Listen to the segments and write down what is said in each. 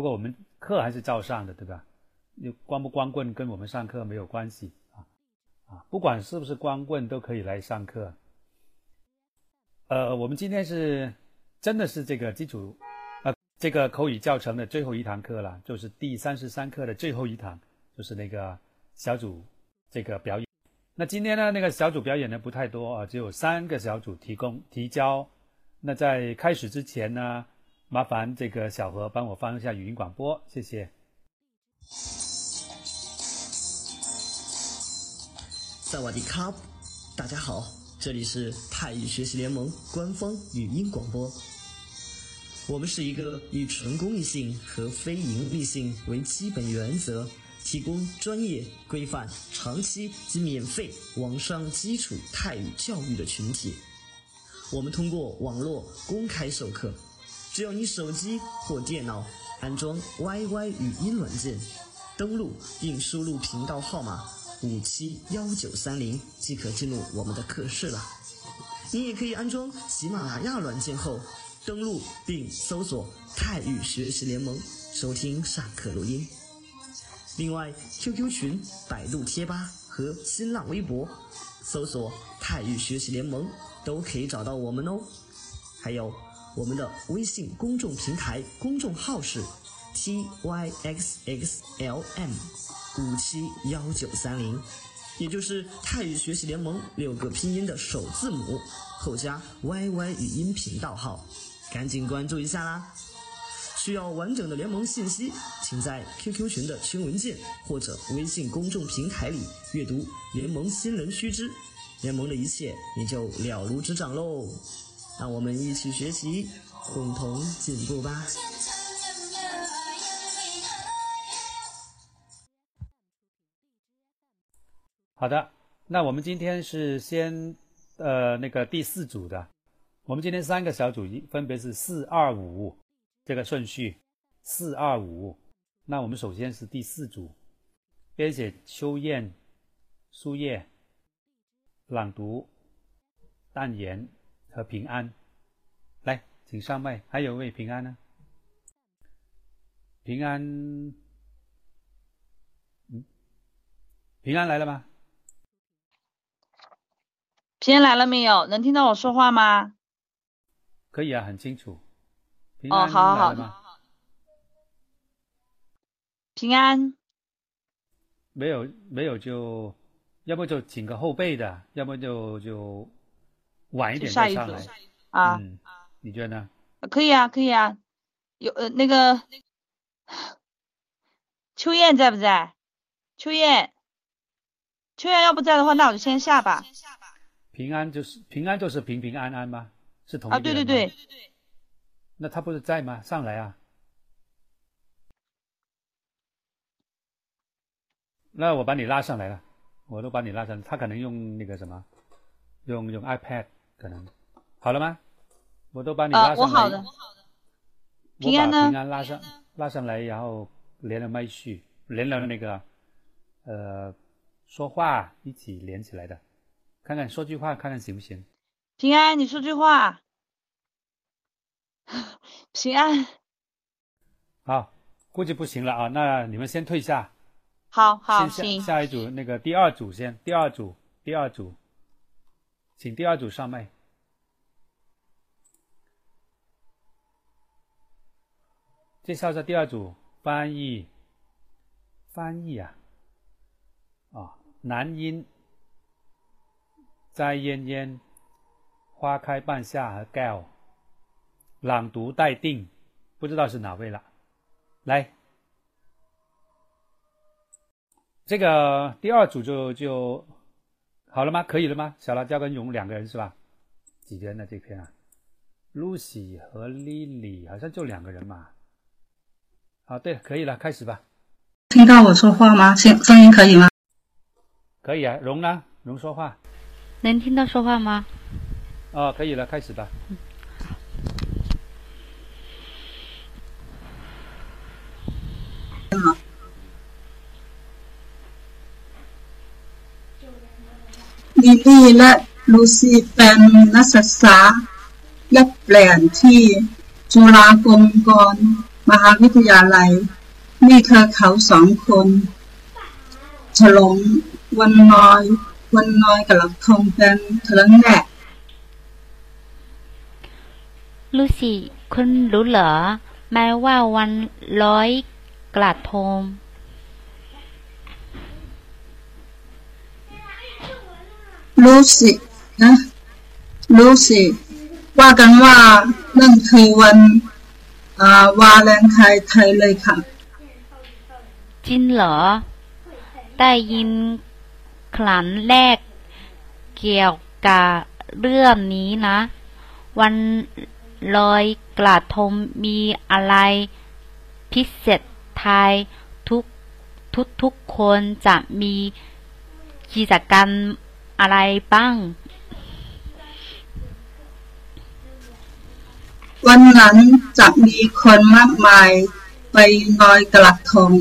不过我们课还是照上的，对吧？你光不光棍跟我们上课没有关系啊啊！不管是不是光棍都可以来上课。呃，我们今天是真的是这个基础呃这个口语教程的最后一堂课了，就是第三十三课的最后一堂，就是那个小组这个表演。那今天呢，那个小组表演呢不太多啊，只有三个小组提供提交。那在开始之前呢，麻烦这个小何帮我放一下语音广播，谢谢。萨瓦迪卡，大家好，这里是泰语学习联盟官方语音广播。我们是一个以纯公益性和非盈利性为基本原则，提供专业、规范、长期及免费网上基础泰语教育的群体。我们通过网络公开授课，只要你手机或电脑安装 YY 语音软件，登录并输入频道号码。五七幺九三零即可进入我们的课室了。你也可以安装喜马拉雅软件后，登录并搜索“泰语学习联盟”，收听上课录音。另外，QQ 群、百度贴吧和新浪微博搜索“泰语学习联盟”都可以找到我们哦。还有我们的微信公众平台公众号是 tyxxlm。五七幺九三零，也就是泰语学习联盟六个拼音的首字母后加 YY 语音频道号，赶紧关注一下啦！需要完整的联盟信息，请在 QQ 群的群文件或者微信公众平台里阅读联盟新人须知，联盟的一切也就了如指掌喽！让我们一起学习，共同进步吧！好的，那我们今天是先呃那个第四组的，我们今天三个小组一分别是四二五这个顺序，四二五。那我们首先是第四组，编写秋燕、书叶、朗读、淡言和平安。来，请上麦。还有位平安呢？平安，嗯，平安来了吗？平安来了没有？能听到我说话吗？可以啊，很清楚。哦，好好好。平安。没有没有就，要不就请个后背的，要么就就晚一点再上来。啊。嗯。你觉得呢？可以啊，可以啊。有呃那个秋燕在不在？秋燕，秋燕要不在的话，那我就先下吧。平安就是平安就是平平安安吗？是同一个啊，对对对。那他不是在吗？上来啊！那我把你拉上来了，我都把你拉上。他可能用那个什么，用用 iPad 可能好了吗？我都把你拉上来。我好的。平安呢？平安拉上拉上来，然后连了麦序，连了那个呃说话一起连起来的。看看说句话，看看行不行？平安，你说句话。平安。好，估计不行了啊，那你们先退下。好好行。下一组那个第二组先，第二组，第二组，请第二组上麦。介绍一下第二组翻译。翻译啊，啊，男音。在烟烟，花开半夏和 gal，朗读待定，不知道是哪位了。来，这个第二组就就好了吗？可以了吗？小辣椒跟蓉两个人是吧？几个人呢？这篇啊，Lucy 和 Lily 好像就两个人嘛。好，对，可以了，开始吧。听到我说话吗？声声音可以吗？可以啊，蓉呢？蓉说话。能听到说话吗？哦，可以了，开始吧。嗯， ลิลี่และลูซี่เป็นนักศึกษา และเปลนที่จุฬาลงกรณ์มมหาวิทยาลัย นี่เธอเขาสองคน ฉลองวันน้อย วันน้อยกับหลักทองกันเถลิงแน่ลูซี่คุณรู้เหรอแม้ว่าวันร้อยกระทง รู้สินะ รู้สิ ว่ากันว่านั่นคือวันอ่าวาเลนไทน์ไทยเลยค่ะ จริงเหรอ ได้ยินครั้งแรกเกี่ยวกับเรื่องนี้นะ วันลอยกระทงมีอะไรพิเศษไทยทุกทุกทุกคนจะมีกิจกรรม อะไรบ้าง วันนั้นจะมีคนมากมายไปลอยกระทง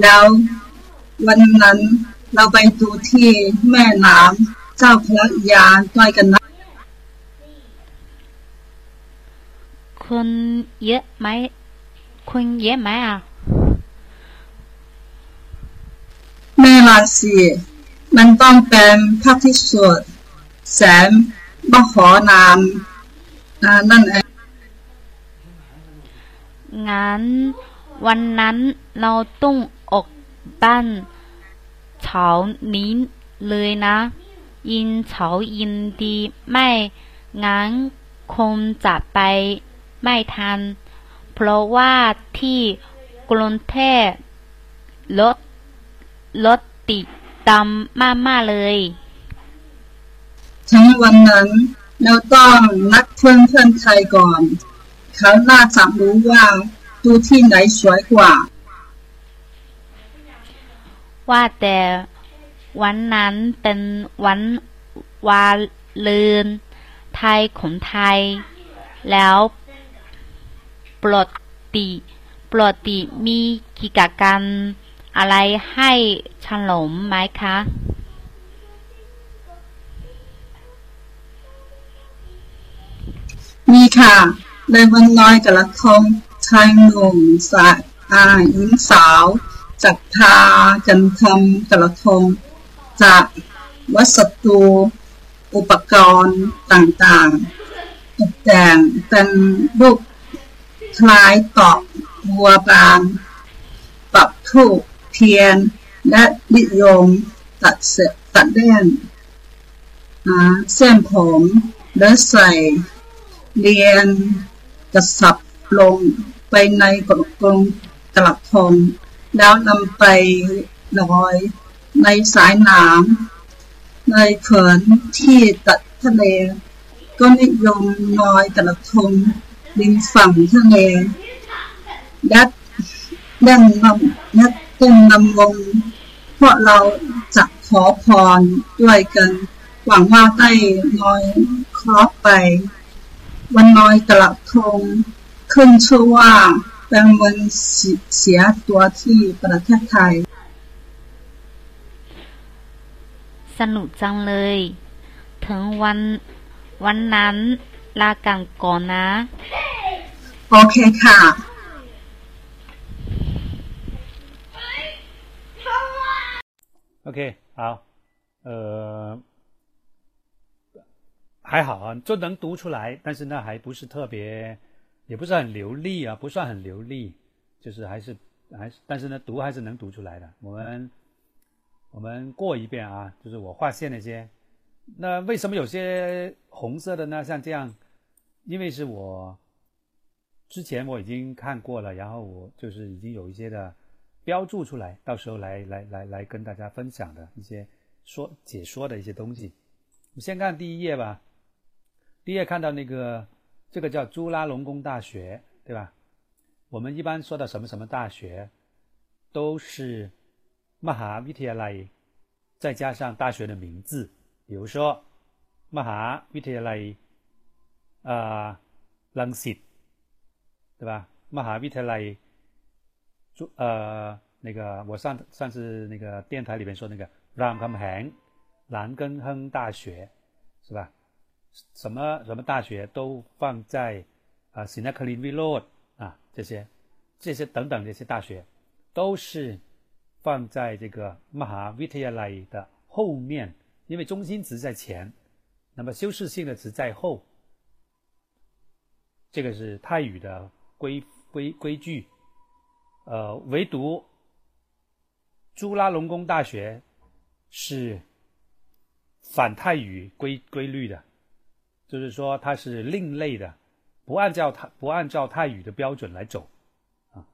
แล้ววันนั้นเราไปดูที่แม่น้ำเจ้าพระยาด้วยกันนะคนเยอะไหมคนเยอะไหมอะแม่ราศี มันต้องเป็นพระที่สุดแสนมหอนามนั่นเองงั้นวันนั้นเราต้องออกบ้านเช้านี้เลยนะยินเช้ายินดีไม่งั้นคงจะไปไม่ทัน เพราะว่าที่กรุงเทพรถรถติด ตามมากๆเลย ทั้งวันนั้นเราต้องนัดเพื่อนเพื่อนๆไทยก่อนเขาน่าจะรู้ว่าดูที่ไหนสวยกว่า ว่าแต่วันนั้นเป็นวันวาเลนไทยของไทย แล้วปลดติปลดติมีกิจกรรม อะไรให้ฉลองไหมคะ มีค่ะในวันน้อยกระทงชายหนุ่มสาวอาหญิงสาวจักพากันทำกระทงจากวัสดุอุปกรณ์ต่างๆ ตกแต่งเป็นรูปคล้ายตอกบัวบานปรับทูปเทียน และนิยมตัดเสตัดเล่นเส้นผมและใส่เรียนกระสับลงไปในกระกงกระทงแล้วนำไปลอยในสายน้ำในเขื่อนที่ตัดทะเล ก็นิยมลอยกระทงริมฝั่งทะเลและเล่นนำและเต้นนำวงพวกเราจะขอพรด้วยกัน หวังว่าได้ลอยเคราะห์ไป วันลอยกระทงขึ้นชื่อว่าเป็นวันเสียตัวที่ประเทศไทย สนุกจังเลย ถึงวันวันนั้นลากันก่อนนะ โอเคค่ะ OK，好，呃，还好啊，就能读出来，但是呢，还不是特别，也不是很流利啊，不算很流利，就是还是还是，但是呢，读还是能读出来的。我们我们过一遍啊，就是我划线那些。那为什么有些红色的呢？像这样，因为是我之前我已经看过了，然后我就是已经有一些的标注出来，到时候来来来来跟大家分享的一些说解说的一些东西。我们先看第一页吧。第一页看到那个这个叫朱拉隆功大学，对吧？我们一般说到什么什么大学，都是 Maha Vidyalay 再加上大学的名字，比如说 Maha Vidyalay 啊 Langsit，对吧？Maha 呃那个我上上次那个电台里面说那个 Ram k a m h a n g 兰根亨大学是吧？什么什么大学都放在啊 s i n a k l i n v i l o d 啊这些这些等等这些大学，都是放在这个 Mahavidyalay 的后面，因为中心词在前，那么修饰性的词在后。这个是泰语的规规规矩，呃，唯独朱拉隆功大学是反泰语规规律的，就是说它是另类的，不按照它不按照泰语的标准来走，啊，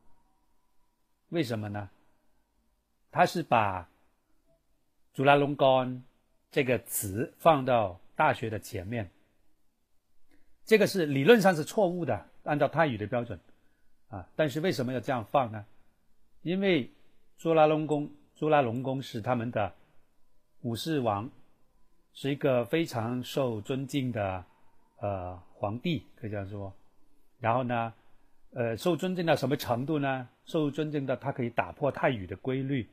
为什么呢？它是把朱拉隆功这个词放到大学的前面。这个是理论上是错误的，按照泰语的标准，啊，但是为什么要这样放呢？因为朱拉隆功，朱拉隆功是他们的武士王，是一个非常受尊敬的呃皇帝，可以这样说。然后呢，呃，受尊敬到什么程度呢？受尊敬到他可以打破泰语的规律，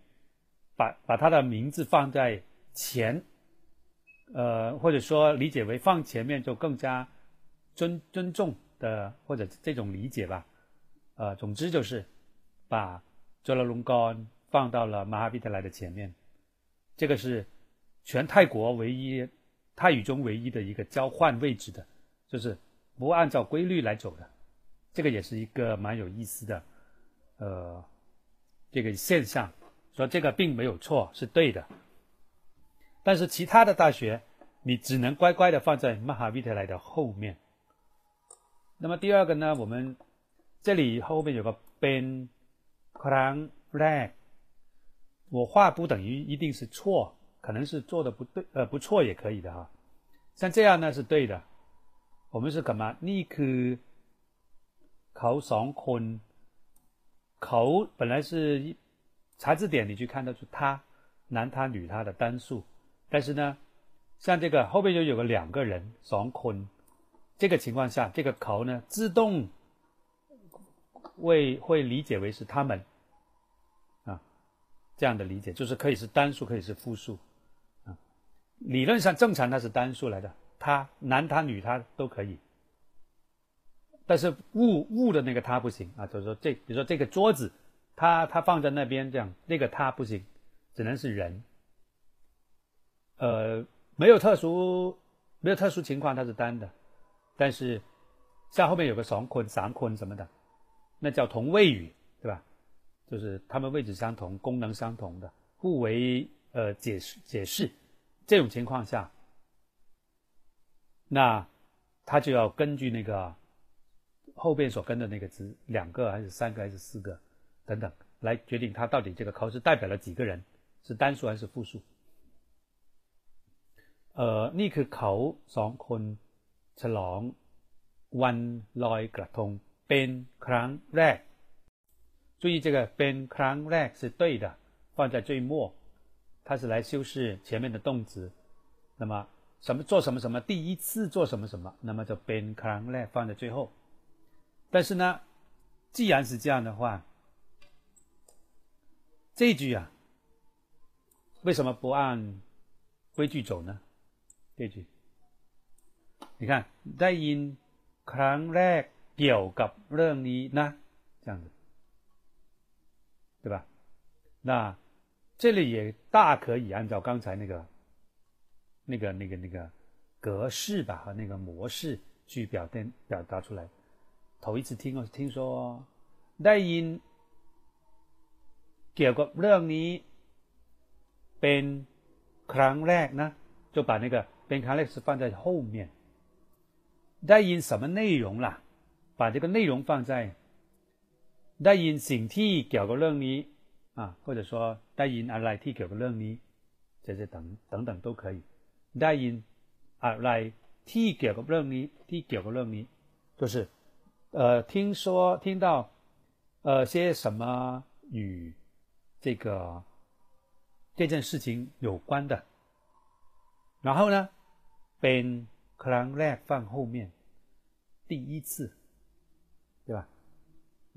把把他的名字放在前，呃，或者说理解为放前面就更加。尊尊重的或者这种理解吧，呃，总之就是把卓拉隆高放到了马哈比特莱的前面，这个是全泰国唯一泰语中唯一的一个交换位置的，就是不按照规律来走的，这个也是一个蛮有意思的，呃，这个现象，说这个并没有错，是对的，但是其他的大学你只能乖乖的放在马哈比特莱的后面。那么第二个呢？我们这里后面有个 ben krang rag，我画不等于一定是错，可能是做的不对，呃，不错也可以的哈。像这样呢是对的。我们是干嘛？นี่คือเขาสองคนเขา本来是查字典，你去看到是他男他女他的单数，但是呢，像这个后面就有个两个人สองคน这个情况下，这个口呢自动 会会理解为是他们啊，这样的理解就是可以是单数，可以是复数啊。理论上正常它是单数来的，他男他女他都可以，但是物物的那个他不行啊，就是说这比如说这个桌子，他他放在那边这样，那个他不行，只能是人。呃，没有特殊没有特殊情况，它是单的。但是，像后面有个双坤、三坤什么的，那叫同位语，对吧？就是他们位置相同、功能相同的，互为呃解释解释。这种情况下，那他就要根据那个后边所跟的那个字，两个还是三个还是四个等等，来决定他到底这个口是代表了几个人，是单数还是复数。呃，นี่คือเขาสองคนฉลองวันลอยกระทง เป็นครั้งแรก注意这个เป็นครั้งแรก是对的，放在最末，它是来修饰前面的动词。那么什么做什么什么，第一次做什么什么，那么就เป็นครั้งแรก放在最后。但是呢，既然是这样的话，这句啊，为什么不按规矩走呢？这句。你看，ได้ยินครั้งแรก เกี่ยวกับเรื่องนี้นะ这样子，对吧？那这里也大可以按照刚才那个、那个、那个、那个格式吧和那个模式去表现表达出来。头一次听哦，听说ได้ยินเกี่ยวกับเรื่องนี้เป็นครั้งแรกนะ就把那个เป็นครั้งแรก是放在后面。ได้ยิน什么内容啦？ 把这个内容放在ได้ยินสิ่งที่เกี่ยวกับเรื่องนี้啊，或者说ได้ยินอะไรที่เกี่ยวกับเรื่องนี้这些等等等都可以。ได้ยินอะไรที่เกี่ยวกับเรื่องนี้ที่เกี่ยวกับเรื่องนี้就是呃听说听到呃些什么与这个这件事情有关的，然后呢เป็นครั้งแรก放后面。第一次，对吧？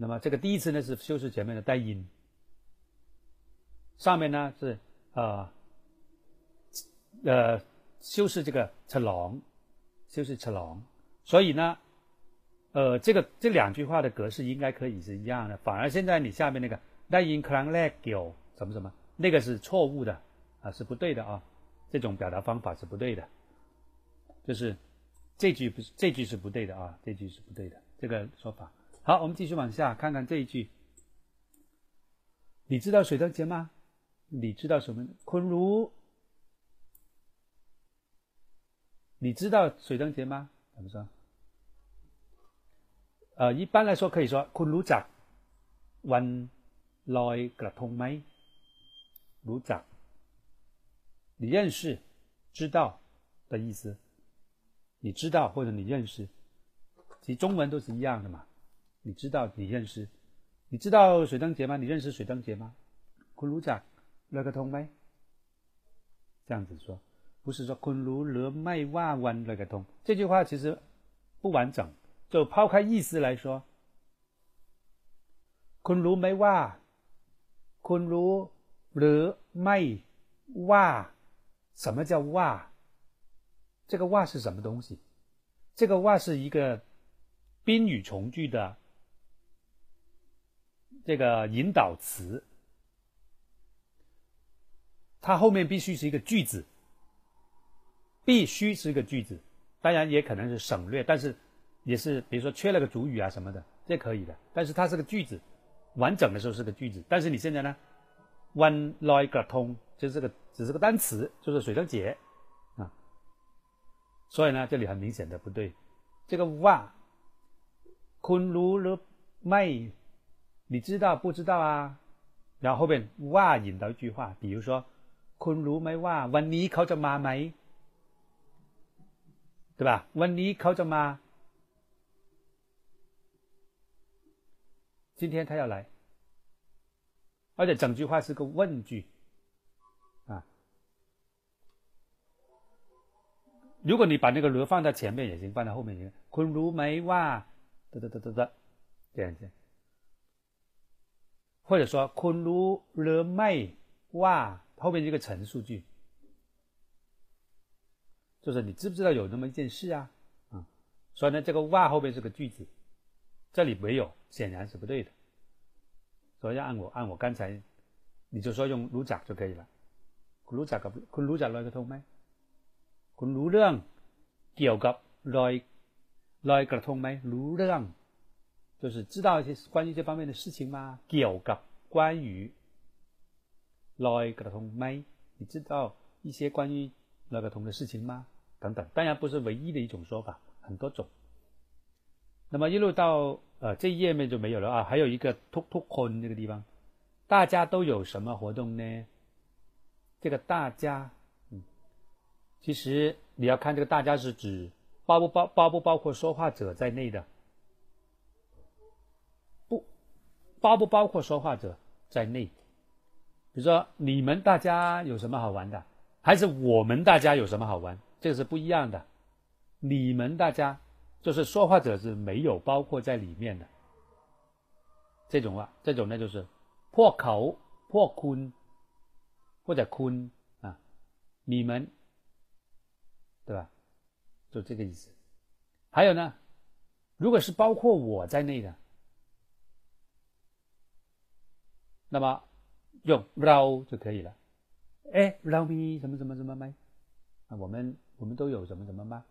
那么这个第一次呢是修饰前面的带音。上面呢是啊呃修饰这个长修饰长所以呢呃这个这两句话的格式应该可以是一样的。反而现在你下面那个带音 clang legal 什么什么那个是错误的啊是不对的啊。这种表达方法是不对的。就是这句不是这句是不对的啊这句是不对的。这个说法。好，我们继续往下看看这一句。你知道水灯节吗？你知道什么？昆如，你知道水灯节吗？怎么说？呃，一般来说可以说คุณรู้จักวันลอยกระทงไหมรู้จัก，你认识，知道的意思。你知道或者你认识，其实中文都是一样的嘛。 你知道你认识，你知道水灯节吗？你认识水灯节吗？昆卢讲，勒个通没？这样子说，不是说昆卢勒麦哇弯勒个通这句话其实不完整。就抛开意思来说，昆卢没哇，昆卢勒麦哇，什么叫哇？这个哇是什么东西？这个哇是一个宾语从句的这个引导词，它后面必须是一个句子，必须是一个句子，当然也可能是省略，但是。也是，比如说缺了个主语啊什么的，这可以的。但是它是个句子，完整的时候是个句子。但是你现在呢，one like 通就是个只是个单词，就是水灯节啊。所以呢，这里很明显的不对。这个哇，昆如了ไม่ 你知道不知道啊？然后后边哇引到一句话，比如说昆如ไม่ว่าวันนี้เขาจะมาไหม对吧？วันนี้เขาจะมา今天他要来，而且整句话是个问句，啊，如果你把那个了放在前面也行，放在后面也行。坤如梅哇，哒哒哒哒哒，这样子， 或者说坤如了梅哇，后面一个陈述句，就是你知不知道有那么一件事啊？啊，所以呢，这个哇后面是个句子。这里没有，显然是不对的。所以要按我按我刚才，你就说用รู้จัก就可以了。คุณรู้จักกับคุณรู้จักลอยกระทงไหมคุณรู้เรื่องเกี่ยวกับลอยลอยกระทงไหมรู้เรื่อง 就是知道一些关于这方面的事情吗？เกี่ยวกับ关于ลอยกระทงไหม你知道一些关于ลอยกระทง的事情吗？等等，当然不是唯一的一种说法，很多种。那么一路到呃这一页面就没有了啊，还有一个突突坤这个地方，大家都有什么活动呢？这个大家，嗯，其实你要看这个大家是指包不包包不包括说话者在内的， 包不包括说话者在内？比如说你们大家有什么好玩的，还是我们大家有什么好玩？这个是不一样的，你们大家。就是说话者是没有包括在里面的，这种话，这种呢就是破口破坤或者坤啊，你们对吧？就这个意思。还有呢，如果是包括我在内的，那么用เรา就可以了。哎，เรามี什么什么什么吗？啊，我们我们都有什么什么吗？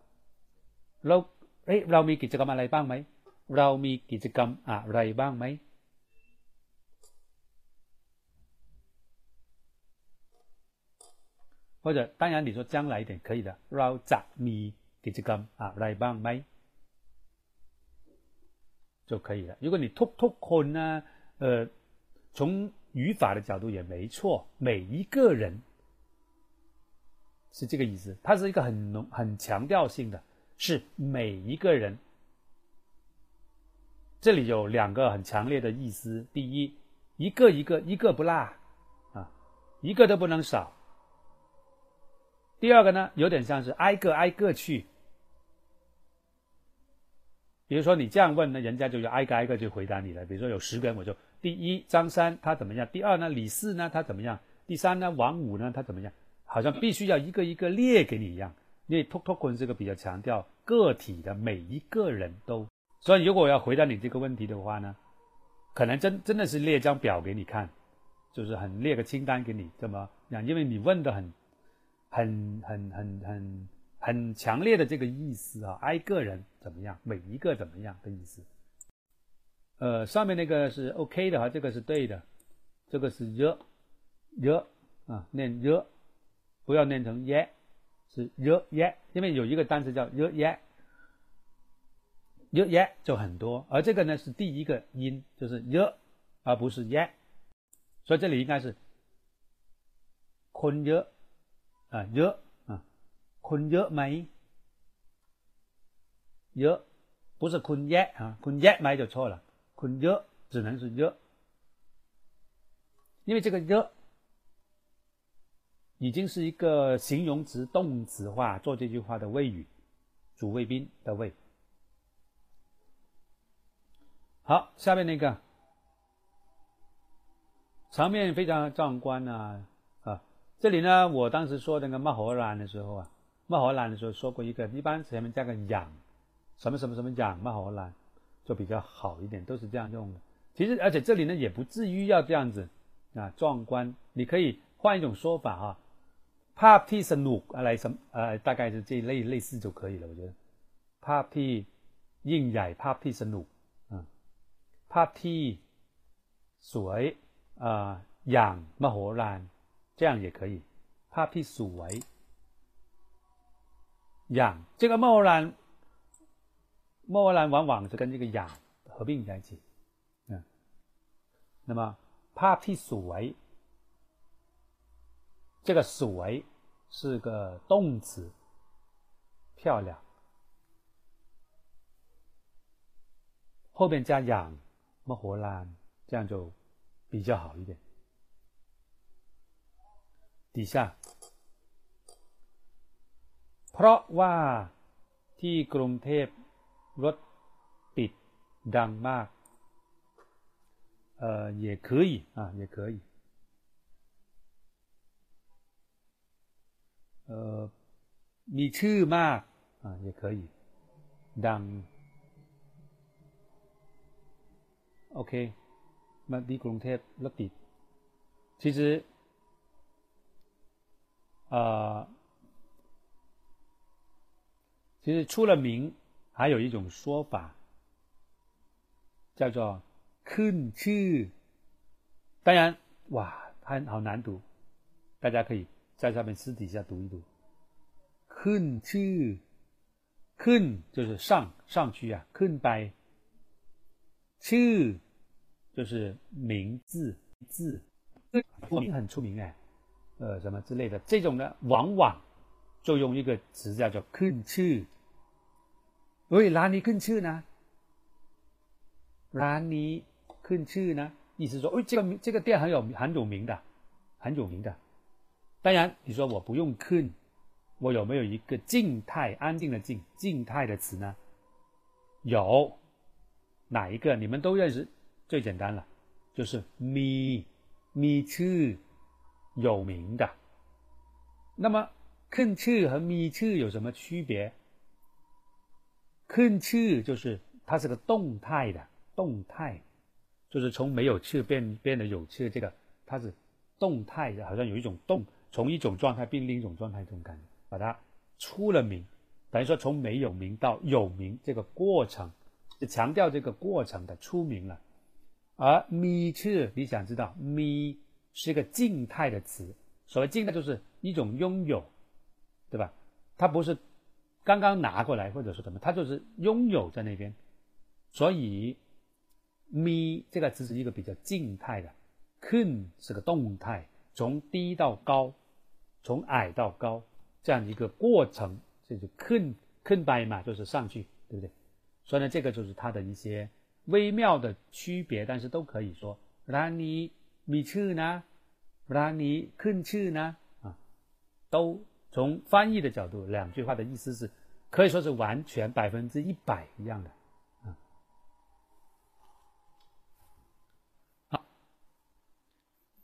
เราเอ้เรามีกิจกรรมอะไรบ้างไหมเรามีกิจกรรมอะไรบ้างไหม或者当然你说将来一点可以的เราจะมีกิจกรรมอะไรบ้างไหม就可以了如果你ทุกทุกคน呢呃 从语法的角度也没错每一个人是这个意思它是一个很浓很强调性的是每一个人，这里有两个很强烈的意思：第一，一个一个一个不落，啊，一个都不能少；第二个呢，有点像是挨个挨个去。比如说你这样问呢，人家就要挨个挨个去回答你了。比如说有十个人，我就第一张三他怎么样？第二呢李四呢他怎么样？第三呢王五呢他怎么样？好像必须要一个一个列给你一样。因为 Tok Tok 是个比较强调个体的，每一个人都所以如果我要回答你这个问题的话呢，可能真真的是列张表给你看，就是很列个清单给你这么样，因为你问的很很很很很很强烈的这个意思啊，挨个人怎么样，每一个怎么样的意思。呃，上面那个是 OK 的哈，这个是对的，这个是热热啊，念热，不要念成耶，是热耶，因为有一个单词叫热耶，热耶就很多，而这个呢是第一个音，就是热，而不是耶，所以这里应该是坤热啊热啊坤热没热，不是坤耶啊，坤耶没就错了。坤热只能是热，因为这个热已经是一个形容词动词化做这句话的谓语，主谓宾的谓。好，下面那个场面非常壮观啊啊！这里呢，我当时说那个莫荷兰的时候啊，莫荷兰的时候说过一个，一般前面加个养，什么什么什么养莫荷兰。就比较好一点，都是这样用的。其实，而且这里呢也不至于要这样子啊，壮观。你可以换一种说法哈，party 是努啊来什呃，大概是这类类似就可以了。我觉得 party 硬ใหญ่ party 是努啊，party สวย啊อย่างมโหฬาร这样也可以，party สวยอย่าง这个มโหฬาร 莫兰往往是跟这个养合并在一起，嗯，那么 party 属为这个属为是个动词，漂亮，后边加养莫荷兰，这样就比较好一点。底下เพราะว่าที่กรุงเทพ รถติดดังมาก 呃，也可以啊，也可以。呃，มีชื่อมาก啊，也可以。ดัง OK，มาที่กรุงเทพรถติด其实啊，其实出了名。 还有一种说法叫做“吭哧”，当然，哇，它好难读，大家可以在上面私底下读一读。吭哧，吭就是上上去、啊，吭白，哧就是名字字，我名很出名哎，呃，什么之类的，这种呢，往往就用一个词叫做“吭哧”。ขึ้น喂，拉尼ขึ้นชื่อนะ拉尼ขึ้นชื่อนะ意思说，哎，这个这个店很有很有名的，很有名的。当然，你说我不用ขึ้น，我有没有一个静态、安静的静、静态的词呢？有，哪一个你们都认识？最简单了，就是มีมีชื่อ有名的。那么ขึ้นชื่อ和มีชื่อ有什么区别？ ขึ้นชื่อ就是它是个动态的动态，就是从没有ชื่อ变变得有ชื่อ，这个它是动态的，好像有一种动，从一种状态变另一种状态这种感觉，把它出了名，等于说从没有名到有名这个过程，就强调这个过程的出名了。而มีชื่อ你想知道มี是一个静态的词，所谓静态就是一种拥有，对吧？它不是。 刚刚拿过来，或者说什么，他就是拥有在那边，所以咪这个词是一个比较静态的，kun 是个动态，从低到高，从矮到高这样一个过程，这就 kun kun by 嘛，就是上去，对不对？所以呢，这个就是它的一些微妙的区别，但是都可以说，拉尼米ชื่呢，拉尼 kun ชื่呢，啊，都。从翻译的角度，两句话的意思是可以说是完全百分之一百一样的啊。好，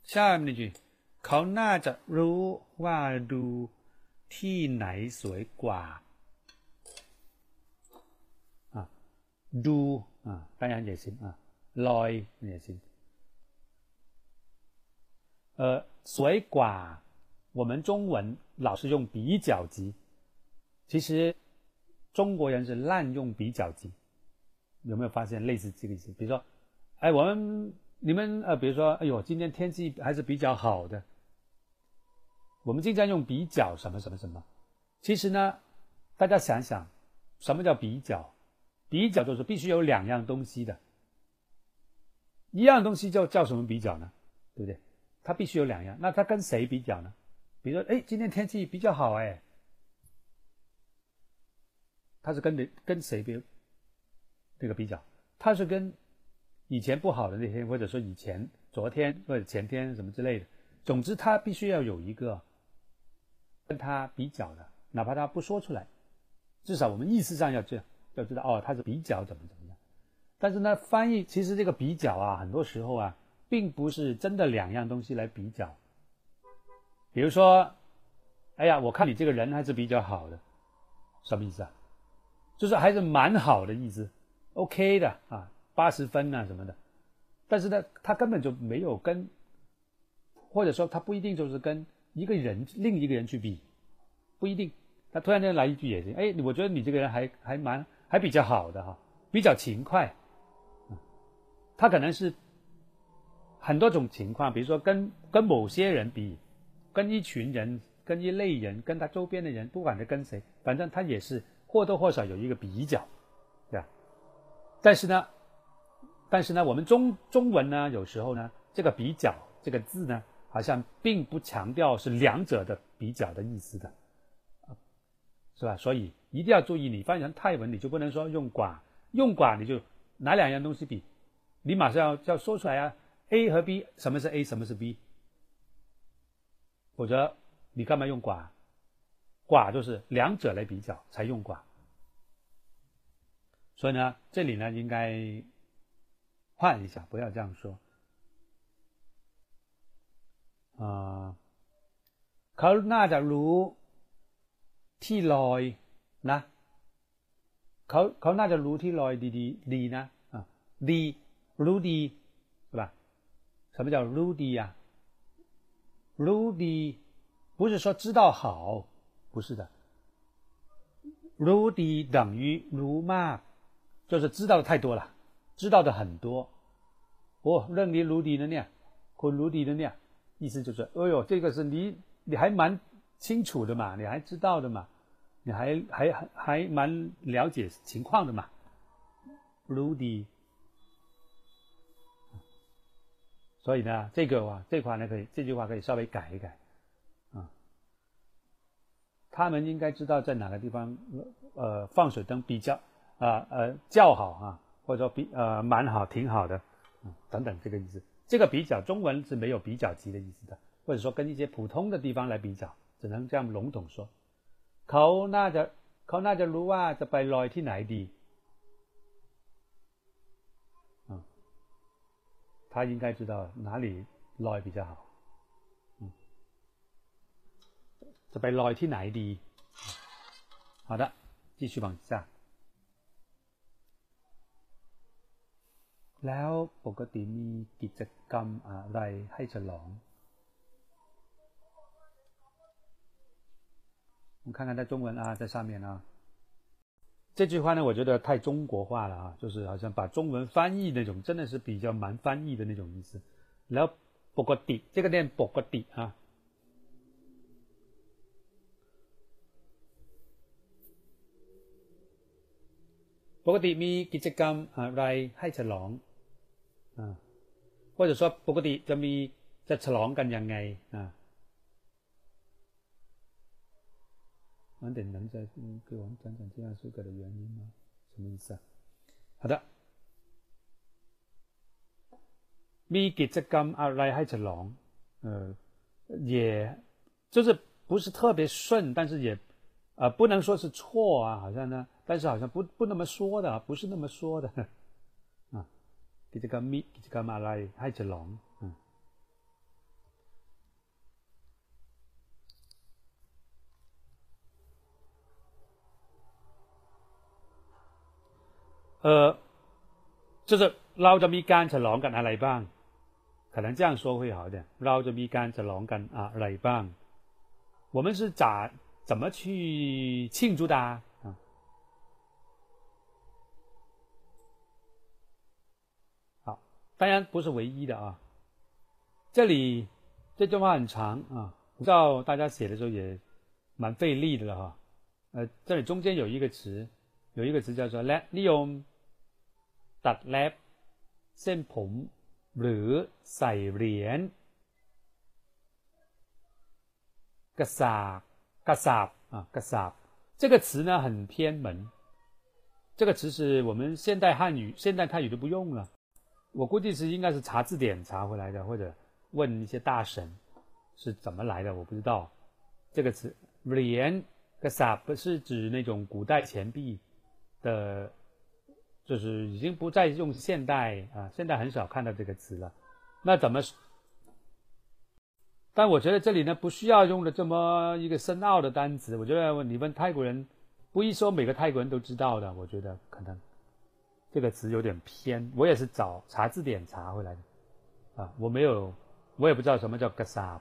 下面那句，เขาน่าจะรู้ว่าดูที่ไหนสวยกว่า啊。 do 啊，当然也行啊，loi 也行。呃，水寡， 我们中文老是用比较级，其实中国人是滥用比较级，有没有发现类似这个意思？比如说，哎，我们你们呃，比如说，哎呦，今天天气还是比较好的，我们经常用比较什么什么什么，其实呢，大家想想，什么叫比较？比较就是必须有两样东西的，一样东西叫叫什么比较呢？对不对？它必须有两样，那它跟谁比较呢？比如说，哎，今天天气比较好，哎，他是跟谁跟谁比那个比较？他是跟以前不好的那天，或者说以前、昨天或者前天什么之类的。总之，他必须要有一个跟他比较的，哪怕他不说出来，至少我们意识上要这样。要知道哦，他是比较怎么怎么样，但是呢，翻译其实这个比较啊，很多时候啊，并不是真的两样东西来比较。比如说，哎呀，我看你这个人还是比较好的，什么意思啊？就是还是蛮好的意思，OK 的啊，八十分呐什么的。但是呢，他根本就没有跟，或者说他不一定就是跟一个人另一个人去比，不一定。他突然间来一句也行，哎，我觉得你这个人还还蛮。还比较好的哈，比较勤快，他可能是很多种情况，比如说跟跟某些人比，跟一群人、跟一类人、跟他周边的人，不管是跟谁，反正他也是或多或少有一个比较，对吧？但是呢，但是呢，我们中中文呢，有时候呢，这个比较这个字呢，好像并不强调是两者的比较的意思的。是吧？所以一定要注意，你翻译成泰文，你就不能说用寡，用寡你就拿两样东西比，你马上要要说出来啊，A 和 B，什么是 A，什么是 B？否则你干嘛用寡？寡就是两者来比较才用寡。所以呢，这里呢应该换一下，不要这样说。啊，เขาน่าจะรู้ที่ลอยนะเขาเขาน่าจะรู้ที่ลอยดีดีดีนะอ่ะดีรู้ดี是吧什么叫รู้ดี啊 rudy 不是说知道好不是的。Rudy 等于 Ruma，就是知道的太多了知道的很多。哦那你努迪的念很努迪的念意思就是哎呦这个是你你还蛮清楚的嘛你还知道的嘛你还还还蛮了解情况的嘛。Rudy 所以呢，这个啊，这块呢可以，这句话可以稍微改一改，啊，他们应该知道在哪个地方，呃，放水灯比较，啊呃较好啊，或者说比呃蛮好，挺好的，嗯，等等这个意思。这个比较中文是没有比较级的意思的，或者说跟一些普通的地方来比较，只能这样笼统说。เขาน่าจะเขาน่าจะรู้ว่าจะไปลอยที่ไหนดี 他应该知道哪里ลอย比较好จะไปลอยที่ไหนดี好的继续往下แล้วปกติมีกิจกรรมอะไรให้ฉลอง我们看看在中文啊，在上面啊， 这句话呢，我觉得太中国化了啊，就是好像把中文翻译那种，真的是比较蛮翻译的那种意思。然后ปกติ这个念ปกติ啊，ปกติมีกิจกรรมอะไรให้ฉลองอ่า或者说ปกติจะมีจะฉลองกันยังไงอ่า 晚点能再给我们讲讲这样修改的原因吗？什么意思啊？好的，มีกิจกรรมอะไรให้ฉลอง？呃，也就是不是特别顺，但是也呃不能说是错啊，好像呢，但是好像不不那么说的，不是那么说的啊。กิจกรรมมีกิจกรรมอะไรให้ฉลอง？ 呃， 就是เราจะมีการฉลองกันอะไรบ้าง可能这样说会好一点เราจะมีการฉลองกันอะไรบ้าง我们是咋怎么去庆祝的啊？好，当然不是唯一的啊。这里这句话很长啊，不知道大家写的时候也蛮费力的了哈。呃，这里中间有一个词，有一个词叫做 “let 利 用 d เ t lat ผมหรือใส่เหรียญกษา嘎萨啊，嘎萨这个词呢很偏门，这个词是我们现代汉语、现代泰语都不用了。我估计是应该是查字典查回来的，或者问一些大神是怎么来的，我不知道。这个词“连”嘎萨不是指那种古代钱币的， 就是已经不再用现代啊，现在很少看到这个词了。那怎么？但我觉得这里呢不需要用的这么一个深奥的单词。我觉得你问泰国人，不一说每个泰国人都知道的。我觉得可能这个词有点偏。我也是找查字典查回来的，啊，我没有，我也不知道什么叫 gasa。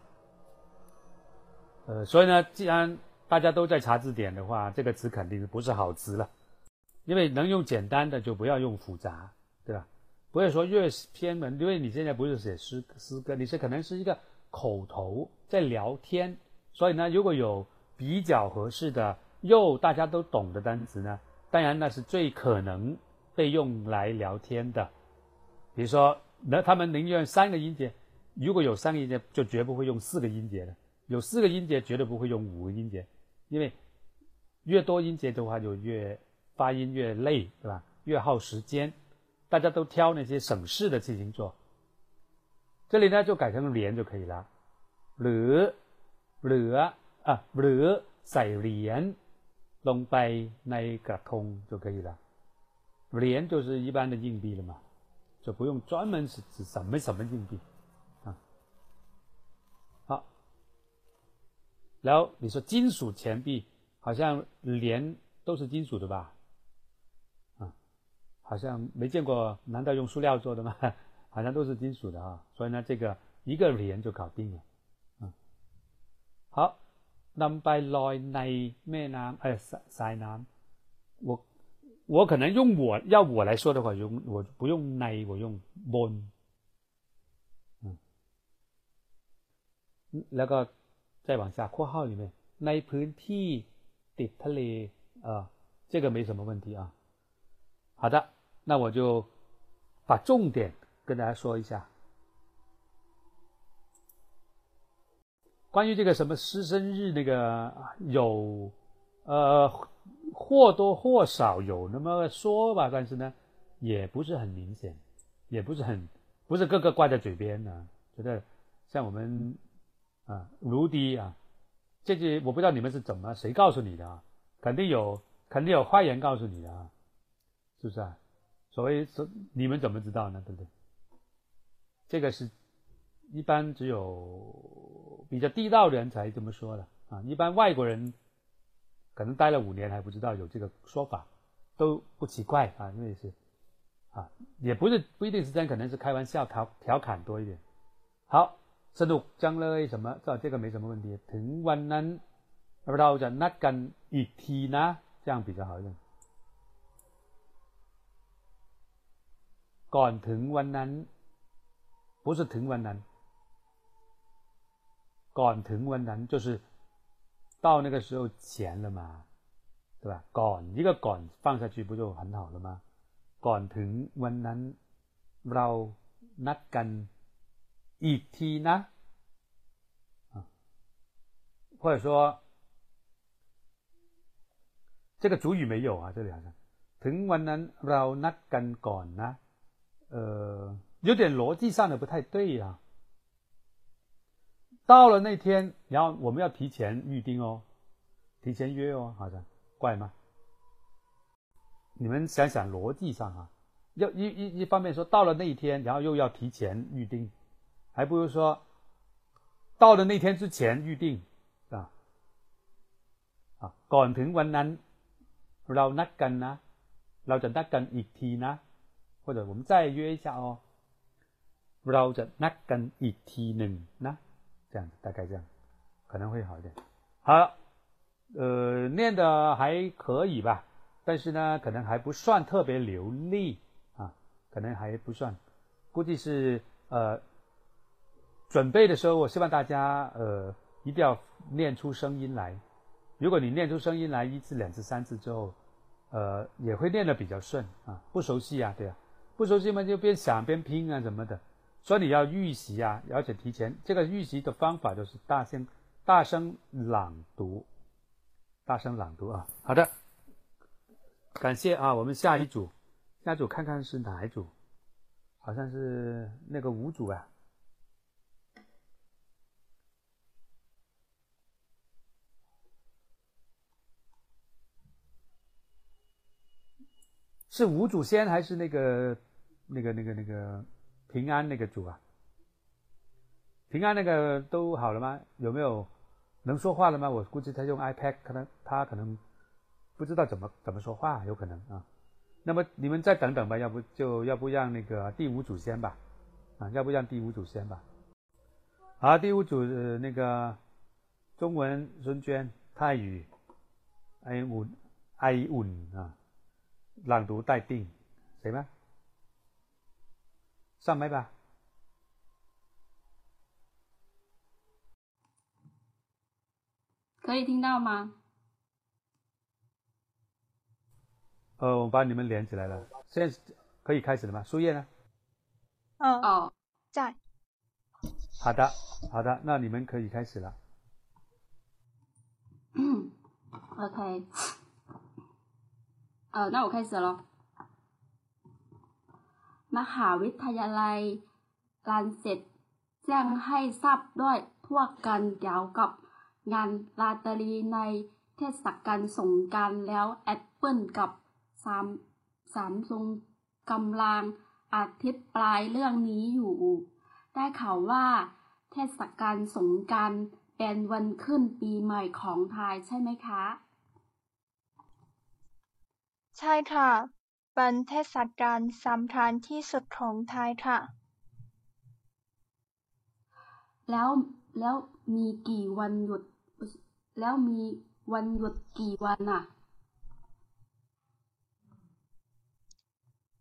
呃，所以呢，既然大家都在查字典的话，这个词肯定不是好词了。因为能用简单的就不要用复杂，对吧？不会说越偏门，因为你现在不是写诗诗歌，你是可能是一个。口头在聊天，所以呢，如果有比较合适的又大家都懂的单词呢，当然那是最可能被用来聊天的。比如说，那他们宁愿三个音节，如果有三个音节，就绝不会用四个音节的；有四个音节，绝对不会用五个音节，因为越多音节的话，就越发音越累，对吧？越耗时间，大家都挑那些省事的事情做。这里呢就改成连就可以了，หรือหรือ啊หรือใส่เหรียญลงไปในกระทง就可以了。连就是一般的硬币了嘛，就不用专门是指什么什么硬币啊。好，然后你说金属钱币，好像连都是金属的吧？ 啊，好像没见过，难道用塑料做的吗？好像都是金属的啊，所以呢，这个一个连就搞定了，嗯，好，นำไปลอยในแม่น้ำ哎สายน้ำ我我可能用我要我来说的话，用我不用ใน我用 bon，嗯，แล้วก็再往下括号里面ในพื้นที่ติดทะเล啊，这个没什么问题啊。好的， 那我就把重点。跟大家说一下，关于这个什么师生日，那个有呃或多或少有那么说吧，但是呢，也不是很明显，也不是很不是个个挂在嘴边的。觉得像我们啊，卢迪啊，这句我不知道你们是怎么谁告诉你的啊？肯定有肯定有坏人告诉你的啊，是不是啊？所谓说你们怎么知道呢？对不对？这个是，一般只有比较地道的人才这么说的啊。一般外国人可能待了五年还不知道有这个说法，都不奇怪啊，因为是啊，也不是不一定是真，可能是开玩笑调调侃多一点。好，สนุกจังเลย什么？这这个没什么问题。ถึงวันนั้นเราจะนัดกันอีกทีนะ这样比较好一点。 ก่อนถึงวันนั้น不是ถึงวันนั้นก่อนถึงวันนั้น就是到那个时候前了嘛，对吧？ก่อน一个ก่อน放下去不就很好了吗？ก่อนถึงวันนั้นเรานัดกันอีกทีนะ啊，或者说这个主语没有啊，这里好像ถึงวันนั้นเรานัดกันก่อนนะ 呃。有点逻辑上的不太对呀。到了那天，然后我们要提前预定哦，提前约哦，好像怪吗？你们想想逻辑上啊，要一一一方面说到了那一天，然后又要提前预定，还不如说到了那天之前预定啊啊，ก่อนถึงวันนั้นเรานัดกันนะเราจะนัดกันอีกทีนะ 或者我们再约一下哦。เราจะนัดกันอีกทีหนึ่งนะ这样大概这样可能会好一点。好，呃，念的还可以吧，但是呢，可能还不算特别流利啊，可能还不算，估计是呃，准备的时候，我希望大家呃一定要念出声音来。如果你念出声音来一次、两次、三次之后，呃，也会念得比较顺啊。不熟悉啊，对啊， 不熟悉嘛就边想边拼啊什么的。所以你要预习啊，而且提前这个预习的方法就是大声、大声朗读，大声朗读啊。好的，感谢啊。我们下一组，下一组看看是哪一组？好像是那个五组啊。是五祖先还是那个那个那个那个平安那个主啊？平安那个都好了吗？有没有能说话了吗？我估计他用 iPad，可能他可能不知道怎么怎么说话，有可能啊。那么你们再等等吧，要不就要不让那个第五组先吧，啊，要不让第五组先吧。好，第五组那个中文孙娟，泰语哎อุ่哎อุ่啊。朗读待定，谁吗？上麦吧。可以听到吗？呃，我把你们连起来了，现在可以开始了吗？树叶呢？嗯，哦，在。好的，好的，那你们可以开始了。OK， เออน่าโอเคเสร็จแล้วมหาวิทยาลัยการเสร็จแจ้งให้ทราบด้วยทั่วกันเกี่ยวกับงานลาตรีในเทศกาลสงกรารแล้วแอปเปิลกับสามสามซุงกำลังอธิปรายเรื่องนี้อยู่ ได้ข่าวว่า เทศกาลสงกรารเป็นวันขึ้นปีใหม่ของไทยใช่ไหมคะ ใช่ค่ะ เป็นเทศกาลสำคัญที่สุดของไทยค่ะ แล้วแล้วมีกี่วันหยุด แล้วมีวันหยุดกี่วันอะ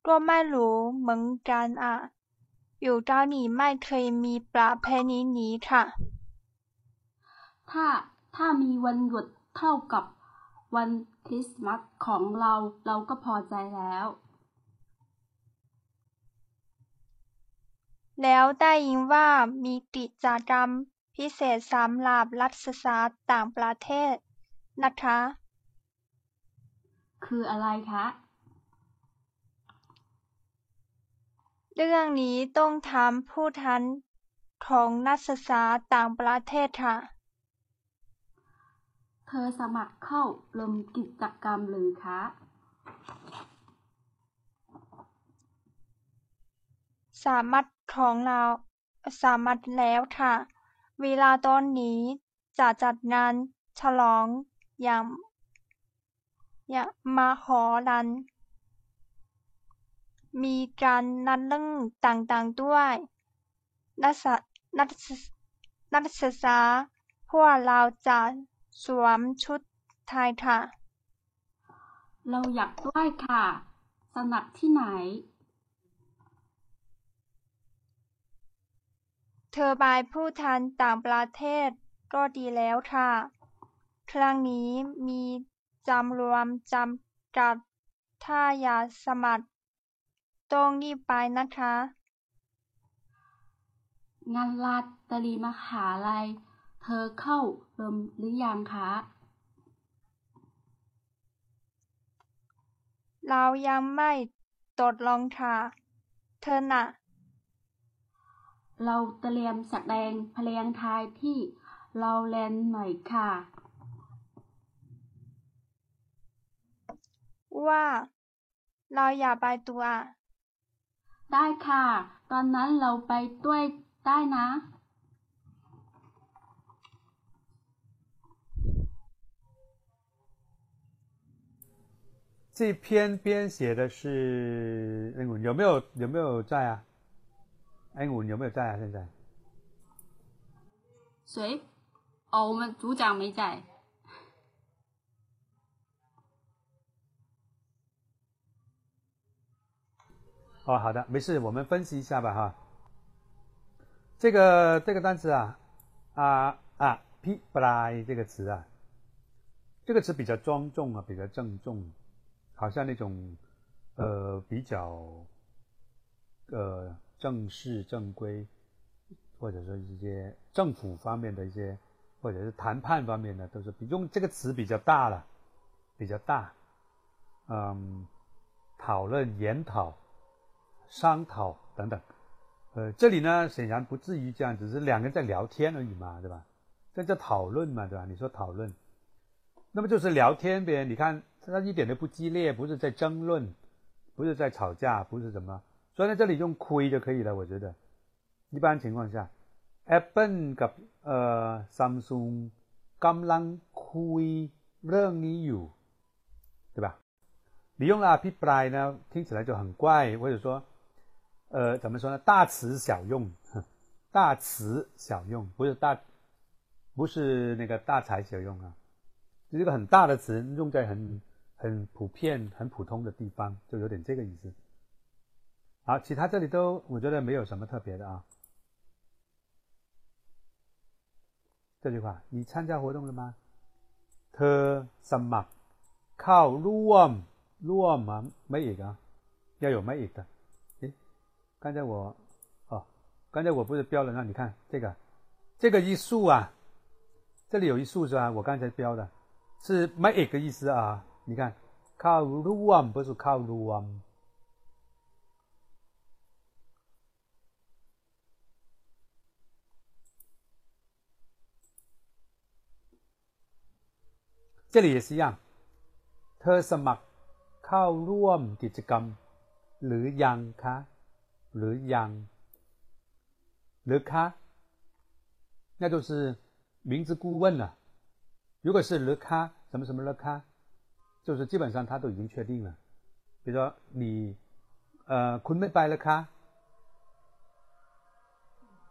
ก็ไม่รู้เหมือนกันอะ อยู่เกาหลีไม่เคยมีประเพณีนี้ค่ะ ถ้าถ้ามีวันหยุดเท่ากับวัน คริสต์มาสของเราเราก็พอใจแล้ว แล้วได้ยินว่ามีกิจกรรมพิเศษสำหรับนักศึกษาต่างประเทศนะคะ คืออะไรคะ เรื่องนี้ต้องถามผู้แทนของนักศึกษาต่างประเทศค่ะ เธอสมัครเข้าร่วมกิจกรรมหรือคะ สามารถของเราสามารถแล้วค่ะ เวลาตอนนี้จะจัดงานฉลองอย่างอย่างมโหฬารมีการนัดเรื่องต่างๆด้วย นักศึกนักศึกนักศึกษาพวกเราจะ สวมชุดไทยค่ะ เราอยากด้วยค่ะสมัครที่ไหน เธอไปผู้แทนต่างประเทศก็ดีแล้วค่ะ ครั้งนี้มีจำรวมจำกัดถ้าอยากสมัครต้องรีบไปนะคะ งานลาตรีมหาลัย เธอเข้าร่วมหรือยังคะ เรายังไม่ตดลองค่ะเธอน่ะ เราเตรียมแสดงเพลงไทยที่เราแลนด์หน่อยค่ะ ว่า เราอย่าไปตัว ได้ค่ะ ตอนนั้นเราไปด้วยได้นะ 这篇编写的是英文，有没有有没有在啊？英文有没有在啊？现在？谁？哦，我们组长没在。哦，好的，没事，我们分析一下吧，哈。这个这个单词啊，啊啊，p b l y 这个词啊，这个词比较庄重啊，比较郑重，好像那种呃比较呃正式正规，或者说一些政府方面的一些，或者是谈判方面的，都是比用这个词比较大了，比较大，嗯，讨论研讨。商讨等等，呃，这里呢显然不至于这样，只是两个人在聊天而已嘛，对吧？这叫讨论嘛，对吧？你说讨论，那么就是聊天呗。你看他一点都不激烈，不是在争论，不是在吵架，不是什么。所以在这里用亏就可以了，我觉得。一般情况下，Apple กับ呃 Samsung กำลังคุยเรื่องนี้อยู่，对吧？你用了 a p p l y 呢，听起来就很怪，或者说。呃，怎么说呢？大词小用，大词小用，不是大，不是那个大材小用啊，是一个很大的词，用在很 很普遍、很普通的地方，就有点这个意思。好，其他这里都我觉得没有什么特别的啊。这句话，你参加活动了吗？เธอสมัครเข้าร่วมร่วมมาไม่อีกอ่ะ要有ไม่อีก的。刚才我，哦，刚才我不是标了？那你看这个，这个一竖啊，这里有一竖是吧？我刚才标的，是 make 的意思啊。 你看，靠 ruam 不是靠 ruam，这里也是一样。เธอสมัครเข้าร่วมกิจกรรมหรือยังคะ？了央，了卡，那就是名字顾问了。如果是了卡，什么什么了卡， 就是基本上他都已经确定了。比如说你，呃，坤没拜了卡，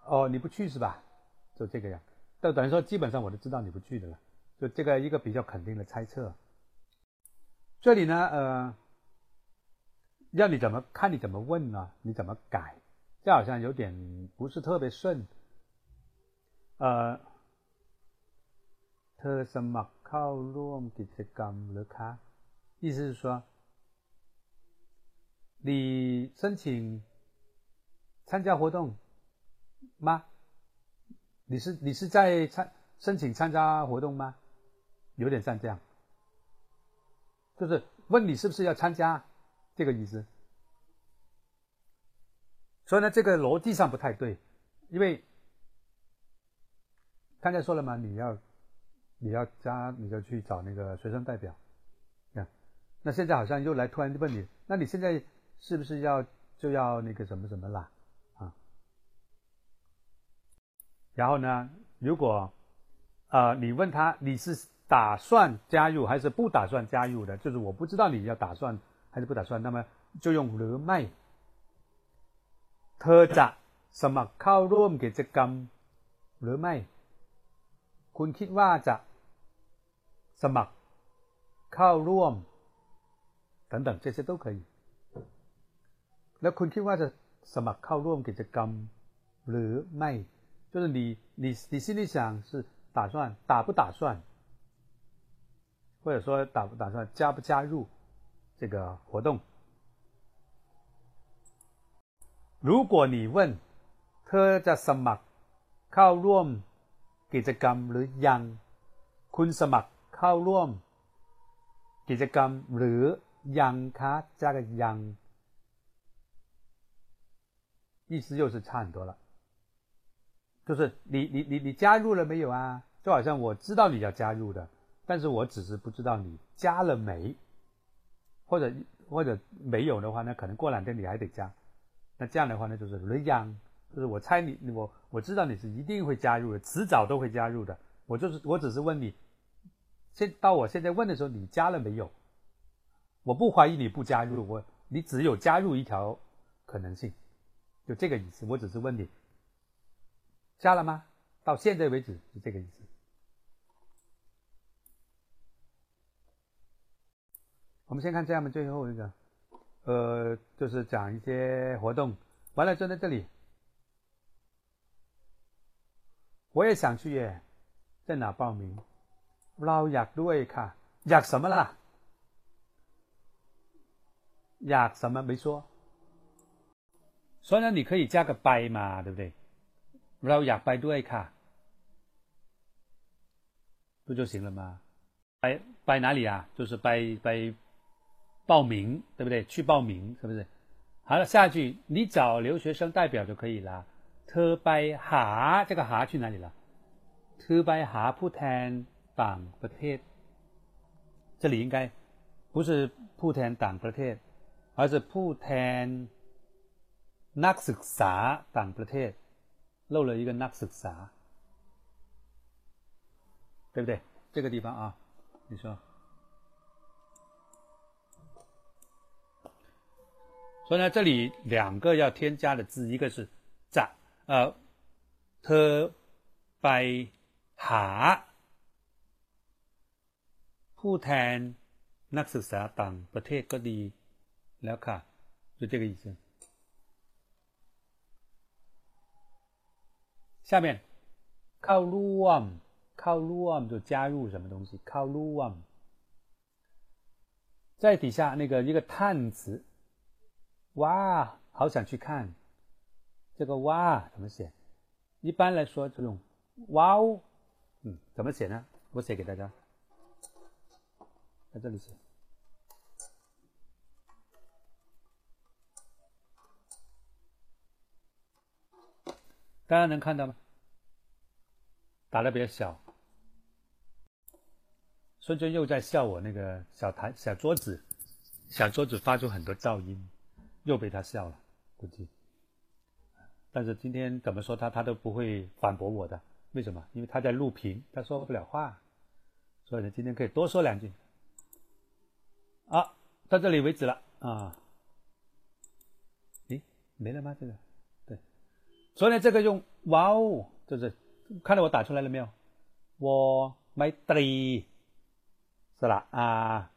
哦，你不去是吧？就这个样，就等于说基本上我都知道你不去的了。就这个一个比较肯定的猜测。这里呢，呃。要你怎么看？你怎么问呢？你怎么改？这好像有点不是特别顺。呃，เธอสมัคร เข้าร่วมกิจกรรมหรือคะ意思是说，你申请参加活动吗？你是你是在参申请参加活动吗？有点像这样，就是问你是不是要参加。这个意思，所以呢，这个逻辑上不太对，因为刚才说了嘛，你要 你要加，你就去找那个学生代表，啊，那现在好像又来突然就问你，那你现在是不是要就要那个什么什么啦，啊？然后呢，如果啊，你问他你是打算加入还是不打算加入的，就是我不知道你要打算。还是不打算，那么就用หรือไม่เธอจะสมัครเข้าร่วมกิจกรรมหรือไม่คุณคิดว่าจะ สมัครเข้าร่วม等等这些都可以แล้วคุณคิดว่าจะสมัครเข้าร่วมกิจกรรมหรือไม่就是你你你心里想是打算打不打算或者说打不打算加不加入这个活动，如果你问他จะสมัครเข้าร่วมกิจกรรมหรือยังคุณสมัคร เข้าร่วมกิจกรรมหรือยังคะ加个ยัง意思又是差很多了，就是你你你你加入了没有啊？就好像我知道你要加入的，但是我只是不知道你加了没。或者或者没有的话，那可能过两天你还得加。那这样的话呢，就是雷央，就是我猜你我我知道你是一定会加入的，迟早都会加入的。我就是我只是问你， 现到我现在问的时候，你加了没有？我不怀疑你不加入，我你只有加入一条可能性，就这个意思。我只是问你加了吗？到现在为止是这个意思。我们先看下面最后一个，呃，就是讲一些活动，完了就在这里。我也想去耶，在哪报名？เราอยากด้วยค่ะ，อยาก什么啦？อยาก什么没说？所以呢，你可以加个 by 嘛，对不对？เราอยากไปด้วยค่ะ，不就行了吗？ไปไป哪里啊？就是ไปไป报名，对不对？去报名是不是？好了，下句你找留学生代表就可以了。เธอไปหา这个หา去哪里了？เธอไปหาผู้แทน ต่างประเทศ。这里应该不是ผู้แทนต่างประเทศ，而是ผู้แทนนักศึกษาต่างประเทศ。漏了一个นักศึกษา，对不对？这个地方啊，你说。所以呢，这里两个要添加的字，一个是在呃，เธอไปหา ผู้แทนนักศึกษาต่างประเทศก็ดีแล้วค่ะ就这个意思。下面เข้าร่วมเข้าร่วม就加入什么东西เข้าร่วม在底下那个一个叹词哇好想去看这个哇怎么写一般来说这种哇哦嗯怎么写呢我写给大家 在这里写大家能看到吗？打的比较小。孙娟又在笑我那个小台小桌子，小桌子发出很多噪音，又被他笑了，估计。但是今天怎么说他，他都不会反驳我的。为什么？因为他在录屏，他说不了话，所以呢，今天可以多说两句。好，到这里为止了啊。诶，没了吗？这个？对所以呢，这个用哇哦，就是看到我打出来了没有？我买对，是了啊。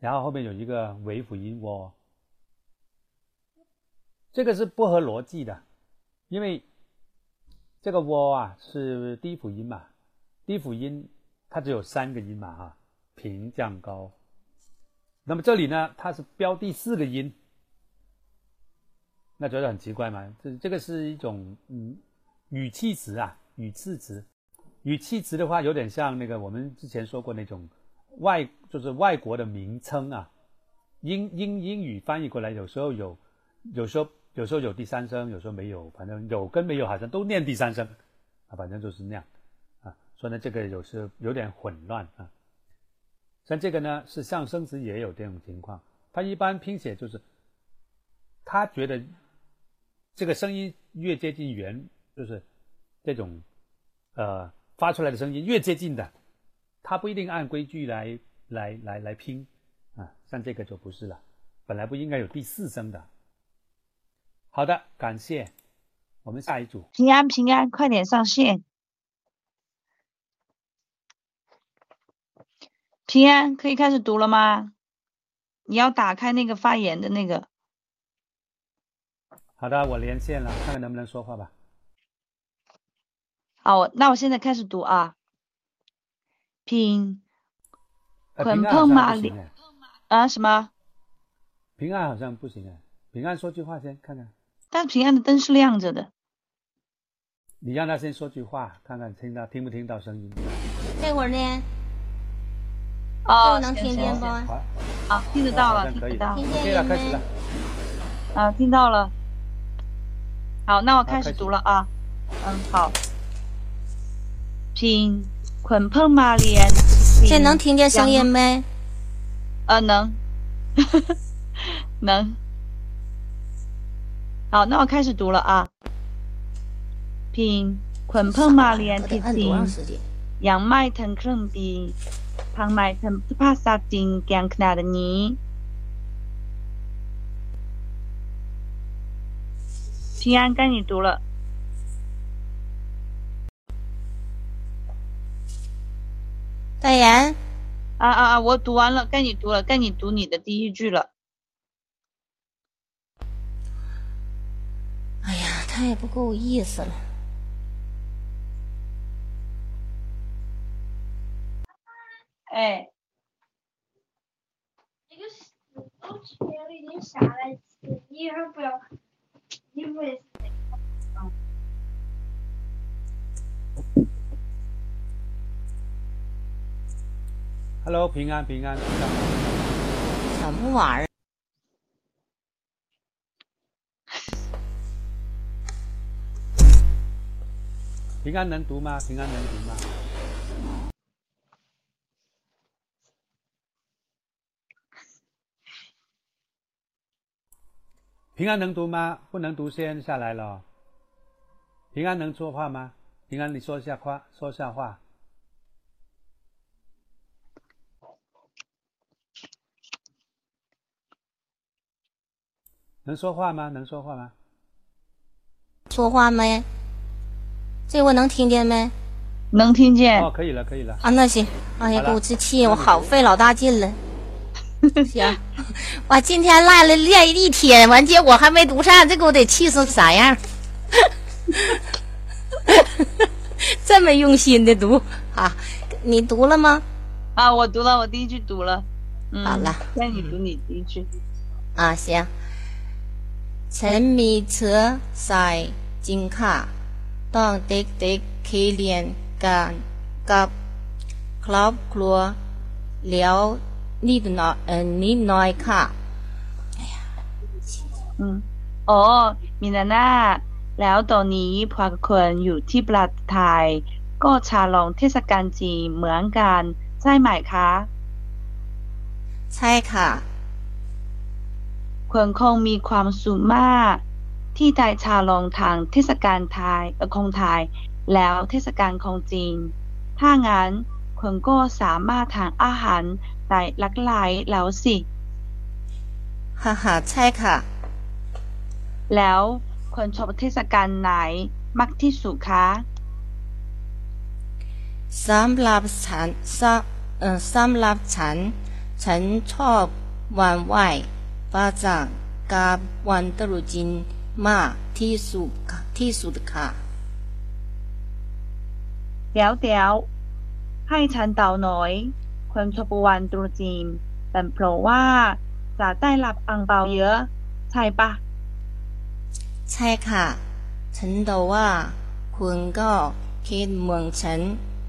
然后后面有一个尾辅音我，这个是不合逻辑的，因为这个我啊是低辅音嘛，低辅音它只有三个音嘛哈，平降高。那么这里呢，它是标第四个音。那觉得很奇怪吗？这这个是一种嗯语气词啊，语气词，语气词的话有点像那个我们之前说过那种外就是外国的名称啊，英英英语翻译过来有时候有，有时候有时候有第三声，有时候没有，反正有跟没有好像都念第三声啊，反正就是那样啊，所以呢这个有时有点混乱啊。像这个呢是象声词也有这种情况，它一般拼写就是他觉得。这个声音越接近圆，就是这种呃发出来的声音越接近的，他不一定按规矩来来来来拼啊。像这个就不是了，本来不应该有第四声的。好的，感谢。我们下一组。平安平安，快点上线。平安，可以开始读了吗？你要打开那个发言的那个。好的，我连线了，看看能不能说话吧。好，那我现在开始读啊。平，捆碰马里啊？什么？平安好像不行啊。平安说句话先看看。但平安的灯是亮着的。你让他先说句话，看看听到听不听到声音。那会儿呢？哦，能听见不？好，听得到了，听得到。听见了开始了。啊，听到了。好，那我开始读了啊。嗯，好。拼捆碰马连。现在能听见声音没？呃，能。能。好，那我开始读了啊。拼捆碰马连，提醒杨麦腾克比 พัง不怕杀ทำสภาพสั你จริงแกง我读完了，该你读了，该你读你的第一句了。哎呀，他也不够意思了。哎，那个屎都缺了，已经下来吃，你一会儿不要，你不会。Hello，平安平安，什么玩意儿？平安能读吗？平安能读吗？平安能读吗？不能读，先下来了。平安能说话吗？平安，你说一下话，说下话。能说话吗？能说话吗？说话没？这我能听见没？能听见。哦，可以了，可以了。啊，那行。哎呀，给我这气，我好费老大劲了。行，我今天赖了练一天，完结果还没读上，这给我得气成啥样？这么用心的读啊？你读了吗？啊，我读了，我第一句读了。嗯、好了，那你读你第一句。啊，行。ฉันมีเชื้อสายจริงค่ะ ต้องเด็กๆเคยเรียนกันกับครอบครัวแล้ว นิดหน่อยเออนิดหน่อยค่ะอืมอ๋อมินาน่าแล้วตอนนี้พวกคนอยู่ที่ประเทศไทย ก็ฉลองเทศกาลจีนเหมือนกันใช่ไหมคะ ใช่ค่ะคนคงมีความสุขมาก ที่ได้ฉลองทางเทศกาลไทยเออของไทย แล้วเทศกาลของจีน ถ้างั้นคนก็สามารถทานอาหาร ได้หลากหลายแล้วสิฮ่าฮ่าใช่ค่ะ แล้วคนชอบเทศกาลไหนมากที่สุดคะสำหรับฉันสเอ่อสำหรับฉัน ฉันชอบวันไหว้พระจันทร์กับวันตรุษจีนมากที่สุดค่ะที่สุดค่ะเดี๋ยวเดี๋ยวให้ฉันเดาหน่อย คนชอบวันตรุษจีนเป็นเพราะว่าจะได้รับอังเปาเยอะ ใช่ปะใช่ค่ะ ฉันเดาว่า คุณก็คิดเหมือนฉัน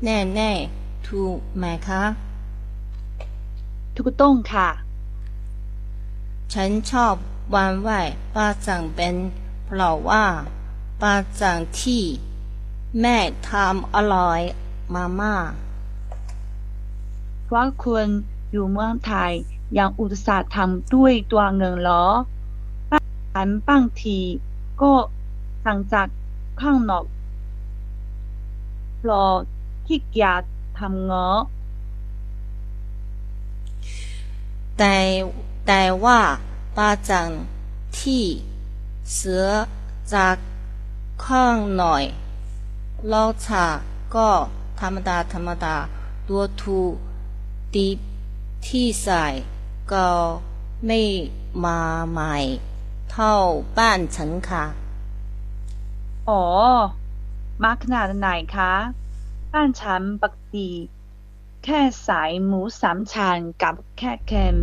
แน่ๆถูกไหมคะถูกต้องค่ะ ฉันชอบวันไหว้พระจันทร์เป็นเพราะว่าพระจันทร์ที่ แม่ทำอร่อยมามา กเพราคุณอยู่เมืองไทยยังอุตส่าห์ทำด้วยตัวเงินเหรอฉันบางทีก็สั่งจากข้างนอกราะขี้เกียจทำเงาะแต่แต่ว่าปาจังที่เสือจากข้างหน่อยรสชาก็ธรรมดาธรรมดาตัวทู ดีที่ใส่ก็ไม่มาใหม่ เท่าบ้านฉันค่ะ อ๋อ มาขนาดไหนคะ บ้านฉันปกติ แค่สายหมูสามชั้นกับแค่เค็ม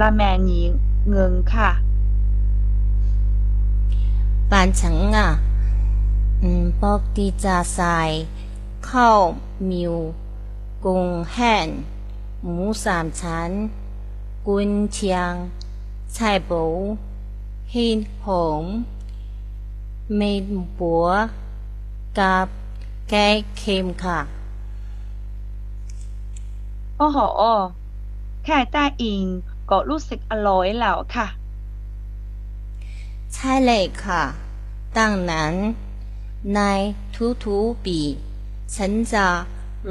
ราแมนนี้เงินค่ะ บ้านฉันอะอืมปกติจะใส่ข้าวมิวกุ้งแห้ง หมูสามชั้น กุนเชียงไช่ปูหินหงเมนบัวกับแกงเค็มค่ะโอ้โหแค่ได้อิงก็รู้สึกอร่อยแล้วค่ะ ใช่เลยค่ะดังนั้นในทุกๆปีฉันจะ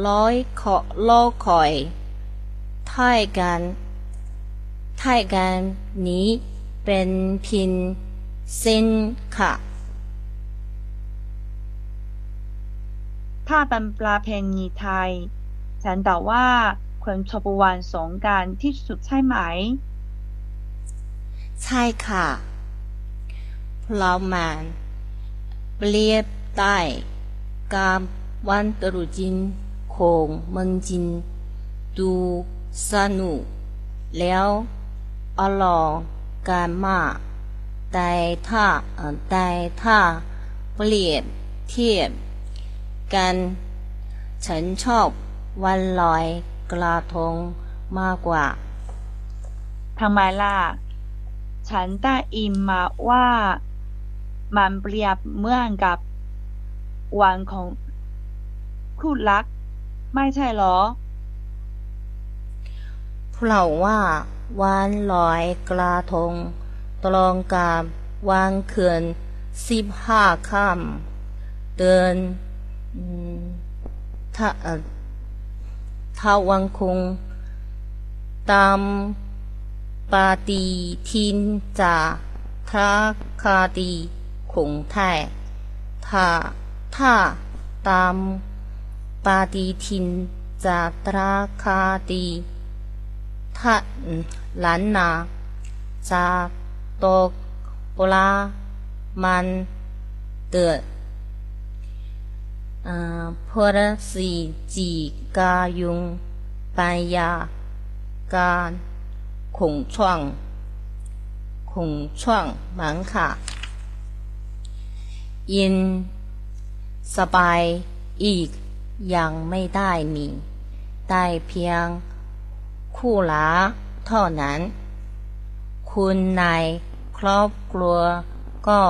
ร้อยขอรอคอย ถ้อยกันถ้อยกันนี้เป็นเพินเส้นค่ะถ้าเป็นประเพณีไทย ฉันเดาว่าคนชอบวันสงกรารที่สุดใช่ไหม ใช่ค่ะเพราะมันเปรียบได้กับวันตรุษจีนของเมืองจีนดู สนุกแล้วอร่อยกันมากแต่ถ้าเออแต่ถ้าเปรียบเทียบกันฉันชอบวันลอยกระทงมากกว่าทำไมล่ะ ฉันได้ยินมาว่ามันเปรียบเหมือนกับวันของคู่รัก ไม่ใช่เหรอ เราว่าวันลอยกระทง ตลองกาบวันเขื่อนสิบห้าค่ำเดินท่าท่าวังคง ตามปาตีทินจาทราคาดีคงไทยท่าท่าตามปาตีทินจาตราคาดีาอืมล้านนาจะตกปลามันเดือดอ่าพฤศจิกายนปัญญา การคงช่วงคงช่วงมังค่ะยิน สบายอีกยังไม่ได้มี ได้เพียง คู่ละเท่านั้น คุณในครอบครัวก็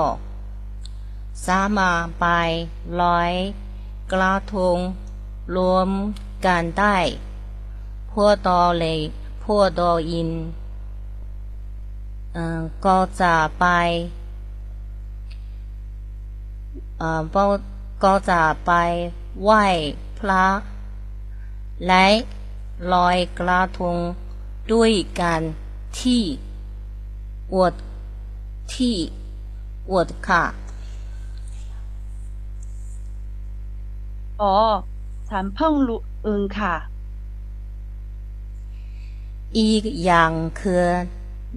สามารถไปลอย กระทงรวมกันได้พวกตอเลยพวกดออินเออก็จะไปเอ่อก็จะไปไหว้พระและ ลอยกระทงด้วยกันที่อวดที่อวดค่ะอ๋อฉันเพิ่งรู้เองค่ะ อีกอย่างคือ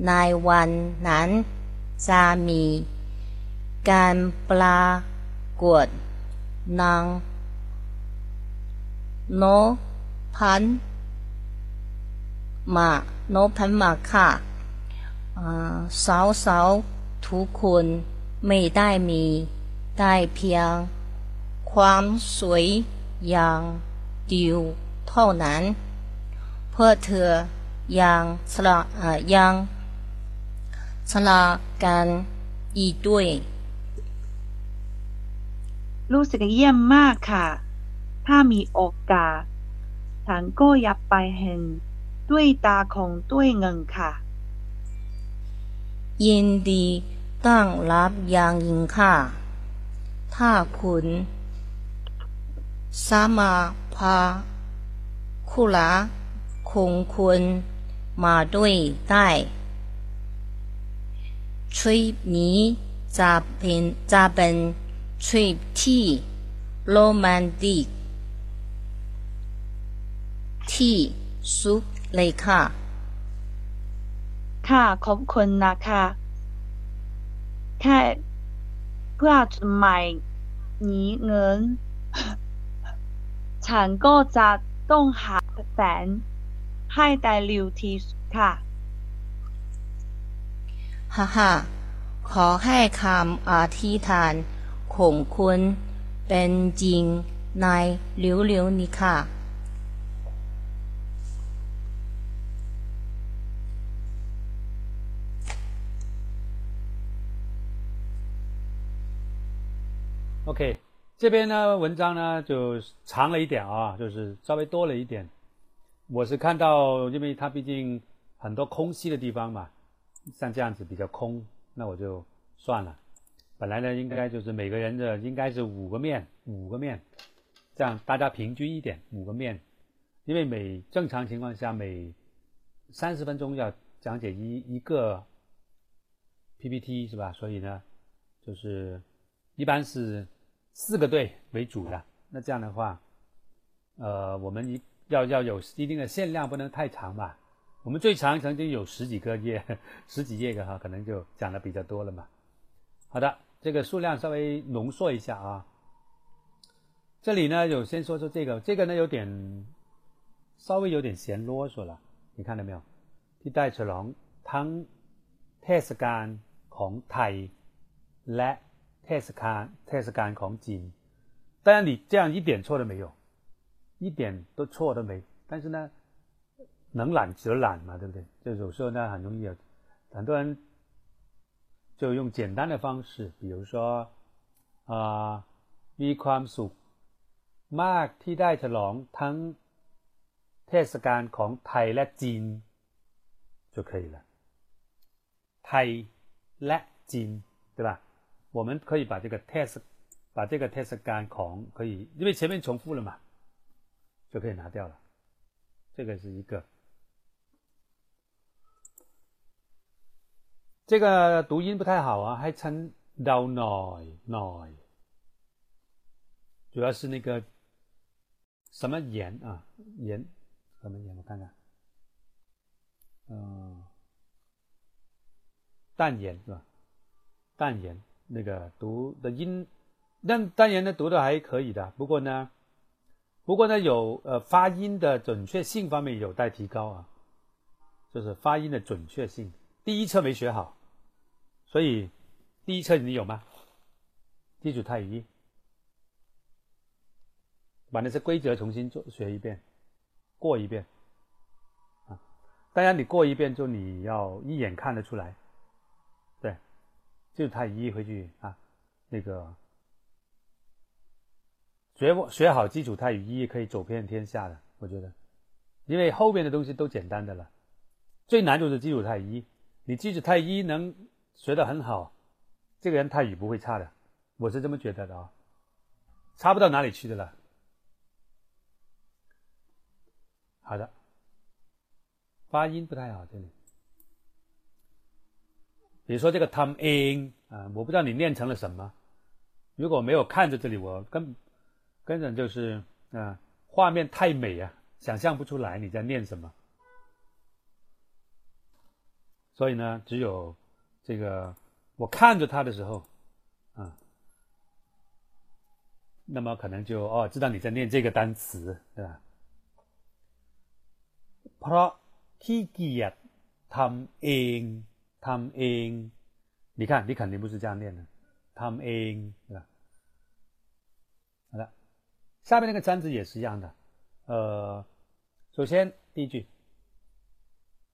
ในวันนั้นจะมีการปรากฏนางนพัน มาโนพันมาค่ะอ่าสาวสาวทุกคนไม่ได้มีได้เพียง ความสวยอย่างเดียวเท่านั้น เพื่อเธอยังสละเอ่อยังสละกันอีกด้วย รู้สึกเยี่ยมมากค่ะ ถ้ามีโอกาสฉันก็อยากไปเห็น ด้วยตาของตัวยเงินค่ะ ยินดีต้อนรับอย่างยิ่งค่ะ ถ้าคุณสามารถพาคู่รักของคุณมาด้วยได้ทริปนี้จะเป็นจะเป็นทริปที่โรแมนติกที่สุด เลยค่ะ ค่ะขอบคุณนะคะแค่เพื่อจะไม่หนีเงิน ฉันก็จะต้องหาแสนให้ได้เร็วที่สุดค่ะฮ่าฮ่าขอให้คำอธิษฐานของคุณเป็นจริงในเร็วๆนี้ค่ะ OK，这边呢文章呢就长了一点啊，就是稍微多了一点。我是看到，因为它毕竟很多空隙的地方嘛，像这样子比较空，那我就算了。本来呢应该就是每个人的应该是五个面，五个面，这样大家平均一点，五个面。因为每正常情况下每三十分钟要讲解一一个 PPT 是吧？所以呢，就是一般是四个队为主的。那这样的话，呃，我们一要要有一定的限量，不能太长吧？我们最长曾经有十几个页，十几页的哈，可能就讲的比较多了嘛。好的，这个数量稍微浓缩一下啊。这里呢，有先说说这个，这个呢有点稍微有点嫌啰嗦了，你看到没有？ที่ได้ฉลองทั้งเทศกาลของไทยและ เทศกาลเทศกาลของจีน。当然，你这样一点错都没有，一点都错都没。但是呢，能懒则懒嘛，对不对？就有时候呢，很容易有很多人就用简单的方式，比如说啊，มีความสุขมากที่ได้ฉลองทั้งเทศกาลของไทยและจีน就可以了。ไทยและจีน，对吧？ 我们可以把这个 test 把这个 test 干孔可以，因为前面重复了嘛，就可以拿掉了。这个是一个。这个读音不太好啊，还称 down noi noi，主要是那个什么盐啊盐什么盐？我看看，嗯，淡盐是吧？淡盐那个读的音，但当然呢读的还可以的，不过呢，不过呢有呃发音的准确性方面有待提高啊，就是发音的准确性。第一册没学好，所以第一册你有吗？基础泰语，把那些规则重新做学一遍，过一遍啊。当然你过一遍就你要一眼看得出来，基础泰语回去啊，那个学学好基础泰语一可以走遍天下的，我觉得，因为后面的东西都简单的了，最难就是基础泰语。你基础泰一能学得很好，这个人泰语不会差的，我是这么觉得的啊，差不到哪里去的了。好的，发音不太好这里，比如说这个 Tom in 啊，我不知道你念成了什么，如果没有看着这里，我根根本就是啊，画面太美啊，想象不出来你在念什么。所以呢，只有这个我看着他的时候，啊，那么可能就哦，知道你在念这个单词，对吧？เพราะขี้เกียจทำเอง ทำเอง你看，你肯定不是这样念的，ทำเอง，对吧？好了，下面那个单词也是一样的，呃，首先第一句，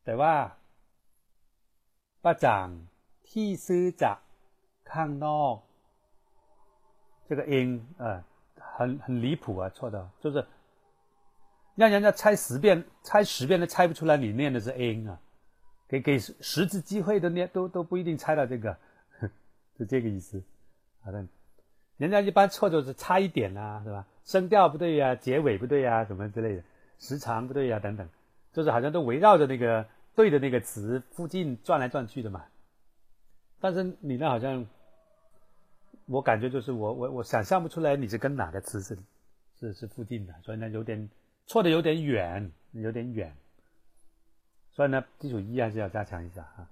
对吧？巴掌替ซื้อจากข้างนอก，这个音啊，很很离谱啊，错的，就是让人家猜十遍，猜十遍都猜不出来你念的是 in 啊， 给给十次机会都念都都不一定猜到这个，是这个意思。好的，人家一般错就是差一点啊，是吧？声调不对呀，结尾不对呀，什么之类的，时长不对呀，等等，就是好像都围绕着那个。对的那个词附近转来转去的嘛，但是你那好像，我感觉就是我我我想象不出来你是跟哪个词是是是附近的，所以呢有点错的有点远，有点远，所以呢基础一还是要加强一下啊。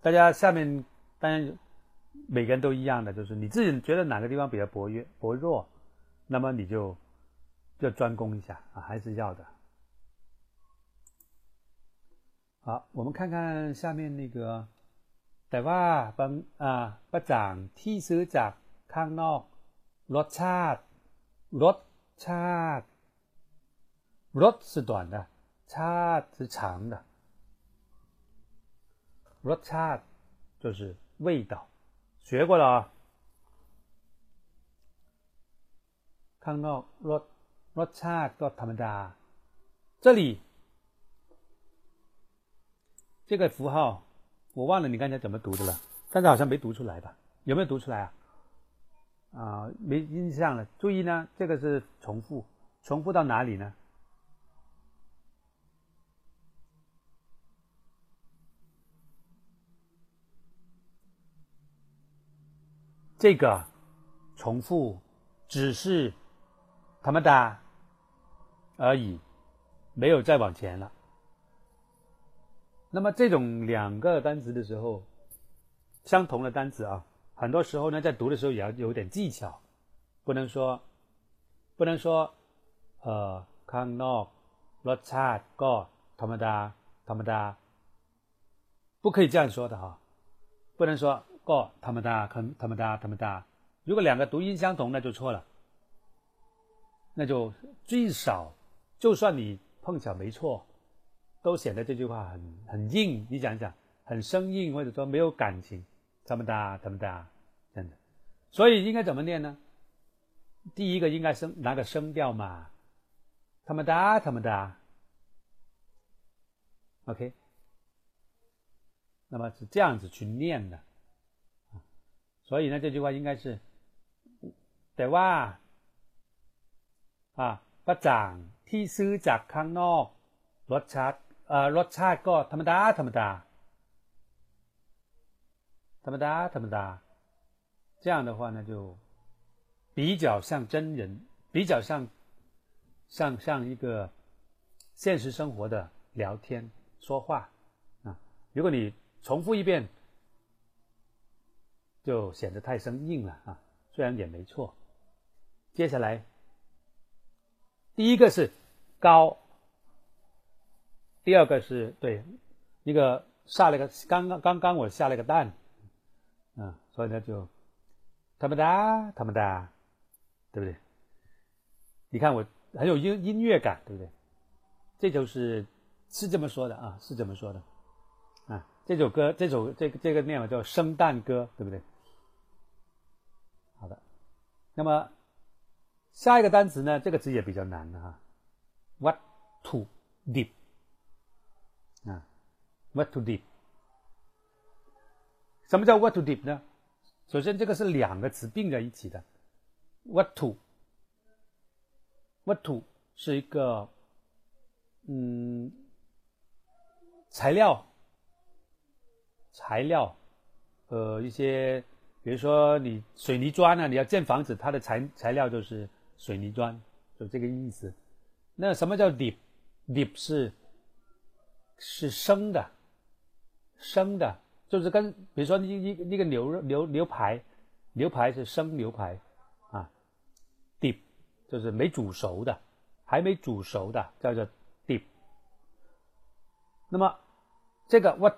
大家下面当然每个人都一样的，就是你自己觉得哪个地方比较薄弱薄弱，那么你就就专攻一下啊，还是要的。好，我们看看下面那个，แต่ว่าบางอ่าประจ่างที่ซื้อจากข้างนอกรสชาติรสชาติรส是短的，ชาติ是长的， รสชาติ就是味道，学过了啊。ข้างนอกรสรสชาติก็ธรรมดา，这里。这个符号我忘了你刚才怎么读的了，但是好像没读出来吧？有没有读出来啊？啊，没印象了。注意呢，这个是重复，重复到哪里呢？ 这个重复只是他们的而已没有再往前了。那么这种两个单词的时候相同的单词啊很多时候呢在读的时候也要有点技巧不能说不能说呃康诺罗查高他们的他们的不可以这样说的哈。不能说过他们哒，看他们哒，他们哒。如果两个读音相同，那就错了。那就最少，就算你碰巧没错，都显得这句话很很硬。你想想，很生硬，或者说没有感情。他们哒，他们哒，真的。所以应该怎么念呢？第一个应该声拿个声调嘛，他们哒，他们哒。OK，那么是这样子去念的。所以呢，这句话应该是，แต่ว่า啊ประจังที่ซื้อจากข้างนอกรสชาติ呃，รสชาติก็ธรรมดาธรรมดาธรรมดาธรรมดา这样的话呢，就比较像真人，比较像像像一个现实生活的聊天说话啊。如果你重复一遍， 就显得太生硬了啊。虽然也没错。接下来，第一个是高。第二个是对，一个下了个刚刚刚刚我下了个蛋，啊，所以呢就，他们哒他们哒，对不对？你看我很有音音乐感，对不对？这就是是这么说的啊，是这么说的，啊，这首歌这首这个这个念法叫生蛋歌，对不对？那么下一个单词呢，这个词也比较难哈，what to deep。啊，what to deep？什么叫 what to deep 呢？首先，这个是两个词并在一起的。what to？what to 是一个嗯材料，材料，呃，一些比如说你水泥砖呢，你要建房子，它的材材料就是水泥砖，就这个意思。那什么叫 deep？deep 是是生的，生的，就是跟比如说一一那个牛肉牛牛排，牛排是生牛排，啊，deep 就是没煮熟的，还没煮熟的叫做 deep。那么这个 what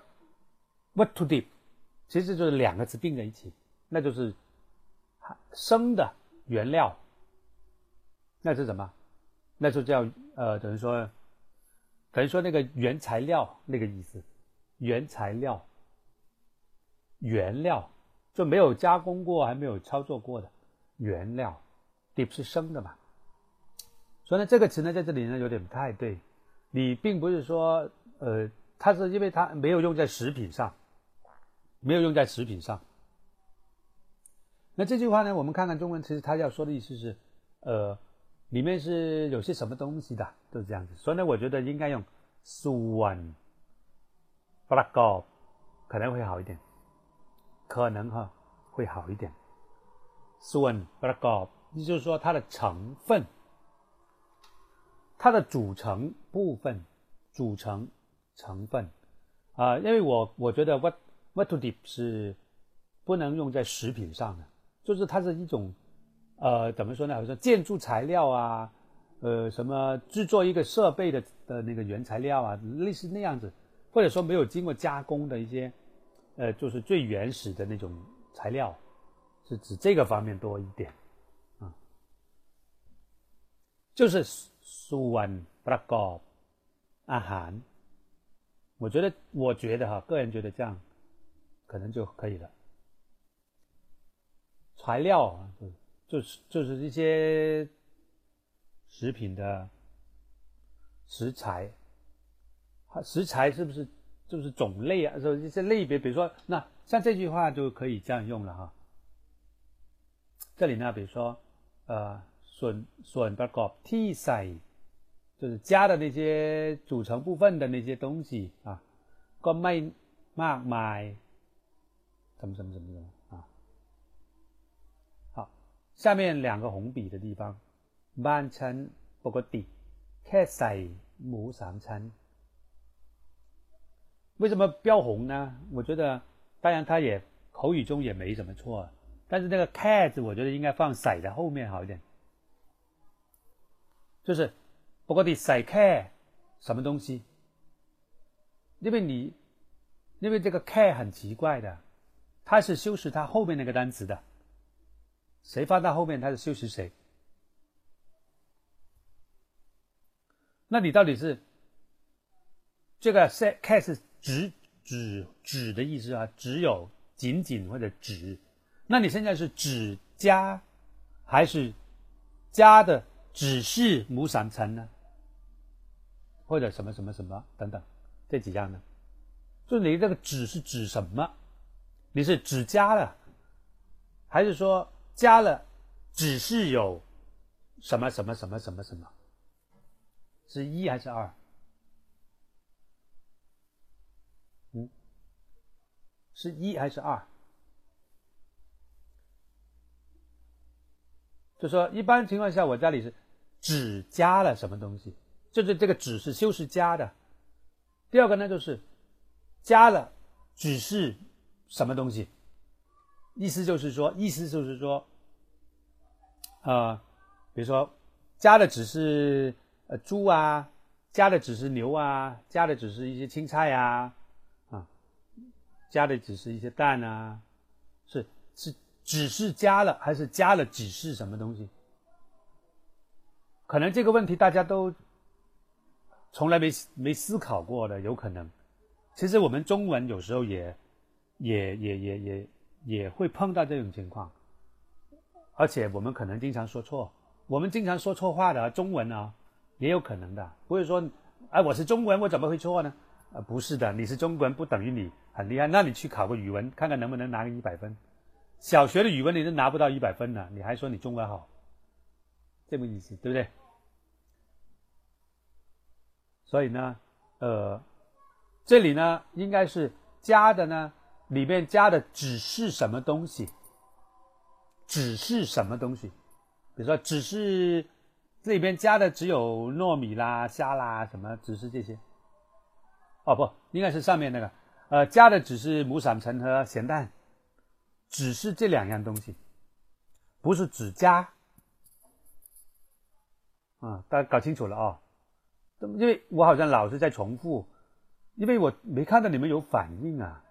what to deep，其实就是两个词并在一起，那就是生的原料，那是什么？那就叫呃等于说。等于说那个原材料那个意思，原材料，原料就没有加工过，还没有操作过的原料，deep 是生的嘛？所以呢，这个词呢在这里呢有点不太对。你并不是说，呃，它是因为它没有用在食品上，没有用在食品上。那这句话呢，我们看看中文，其实他要说的意思是，呃。里面是有些什么东西的，都是这样子。所以呢，我觉得应该用 “suan black 可能会好一点，可能哈会好一点。“suan black 也就是说它的成分，它的组成部分，组成成分啊。因为我我觉得 “what what to dip” 是不能用在食品上的，就是它是一种。呃，怎么说呢？好像建筑材料啊，呃，什么制作一个设备的的那个原材料啊，类似那样子，或者说没有经过加工的一些，呃，就是最原始的那种材料，是指这个方面多一点，啊，就是苏完不拉高阿含，我觉得，我觉得哈，个人觉得这样可能就可以了，材料啊，就。就是就是一些食品的食材，食材是不是就是种类啊？就一些类别，比如说那像这句话就可以这样用了哈。这里呢，比如说呃，笋笋的果 T 塞，就是加的那些组成部分的那些东西啊，ก็ไม่มากมาย，怎么怎么怎么怎么啊？ 下面两个红笔的地方，บ้านฉันปกติแค่ใส่หมูสามชั้น。为什么标红呢？我觉得，当然它也口语中也没什么错，但是那个 “cat” 字，我觉得应该放“ใ”在后面好一点。就是不过你ใ “cat” 什么东西？因为你，因为这个 “cat” 很奇怪的，它是修饰它后面那个单词的。 谁放到后面，它是修饰谁？那你到底是这个 “cat” 是？只只只的意思啊，只有仅仅或者只，那你现在是只加还是加的只是母散层呢？或者什么什么什么等等这几样呢？就你这个只是指什么？你是只加了，还是说加了只是有什么什么什么什么什么？是一还是二？是一还是二？就说一般情况下，我家里是只加了什么东西，就是这个只是修饰加的。第二个呢，就是加了只是什么东西，意思就是说，意思就是说，啊，比如说加的只是呃猪啊，加的只是牛啊，加的只是一些青菜啊。加的只是一些蛋啊，是是只是加了还是加了只是什么东西？可能这个问题大家都从来没没思考过的，有可能。其实我们中文有时候也也也也也也会碰到这种情况，而且我们可能经常说错，我们经常说错话的中文啊，也有可能的。不会说，哎，我是中国人，我怎么会错呢？啊，不是的，你是中国人不等于你很厉害。那你去考个语文，看看能不能拿个一百分。小学的语文你都拿不到一百分呢，你还说你中文好，这么意思对不对？所以呢，呃，这里呢应该是加的呢，里面加的只是什么东西？只是什么东西？比如说，只是这里边加的只有糯米啦、虾啦什么，只是这些。哦不，应该是上面那个，呃，加的只是母散层和咸蛋，只是这两样东西，不是只加，啊，大家搞清楚了啊，因为我好像老是在重复，因为我没看到你们有反应啊，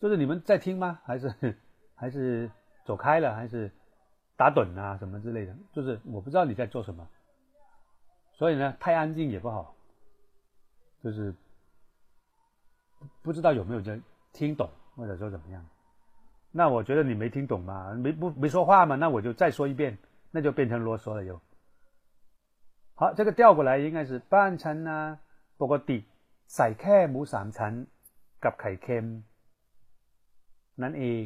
就是你们在听吗？还是还是走开了？还是打盹啊什么之类的？就是我不知道你在做什么，所以呢，太安静也不好，就是。不知道有没有人听懂，或者说怎么样？那我觉得你没听懂嘛，没不没说话嘛，那我就再说一遍，那就变成啰嗦了又。好，这个调过来应该是半层呢，ปกติใส่แค่หมูสามชั้นกับไข่เค็มนั่นเอง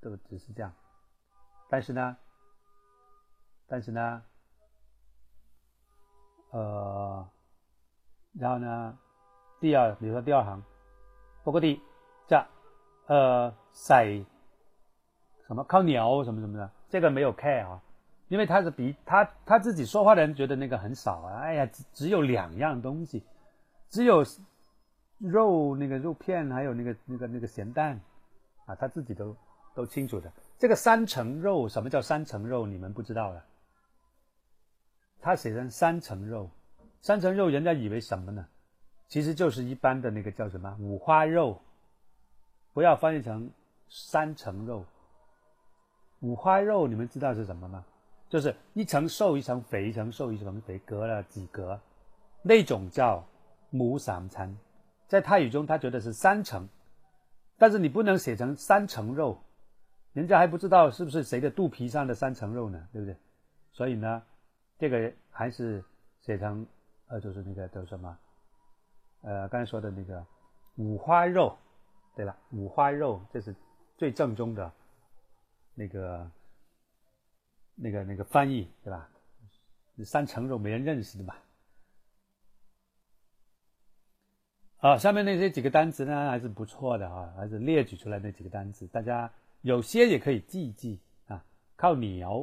都只是这样。但是呢，但是呢，呃，然后呢？第二，比如说第二行，不过地这呃塞什么靠鸟什么什么的，这个没有 care 啊，因为他是比他他自己说话的人觉得那个很少啊，哎呀，只只有两样东西，只有肉那个肉片，还有那个那个那个咸蛋啊，他自己都都清楚的。这个三层肉，什么叫三层肉？你们不知道的，他写成三层肉，三层肉，人家以为什么呢？其实就是一般的那个叫什么五花肉，不要翻译成三层肉。五花肉你们知道是什么吗？就是一层瘦一层肥，一层瘦一层肥，隔了几格，那种叫母散餐。在泰语中，他觉得是三层，但是你不能写成三层肉，人家还不知道是不是谁的肚皮上的三层肉呢，对不对？所以呢，这个还是写成呃，就是那个叫什么？呃，刚才说的那个五花肉，对了，五花肉这是最正宗的那个、那个、那个翻译，对吧？三层肉没人认识的嘛。好，下面那些几个单词呢，还是不错的啊，还是列举出来那几个单词，大家有些也可以记一记啊。 ข้าวเหนียว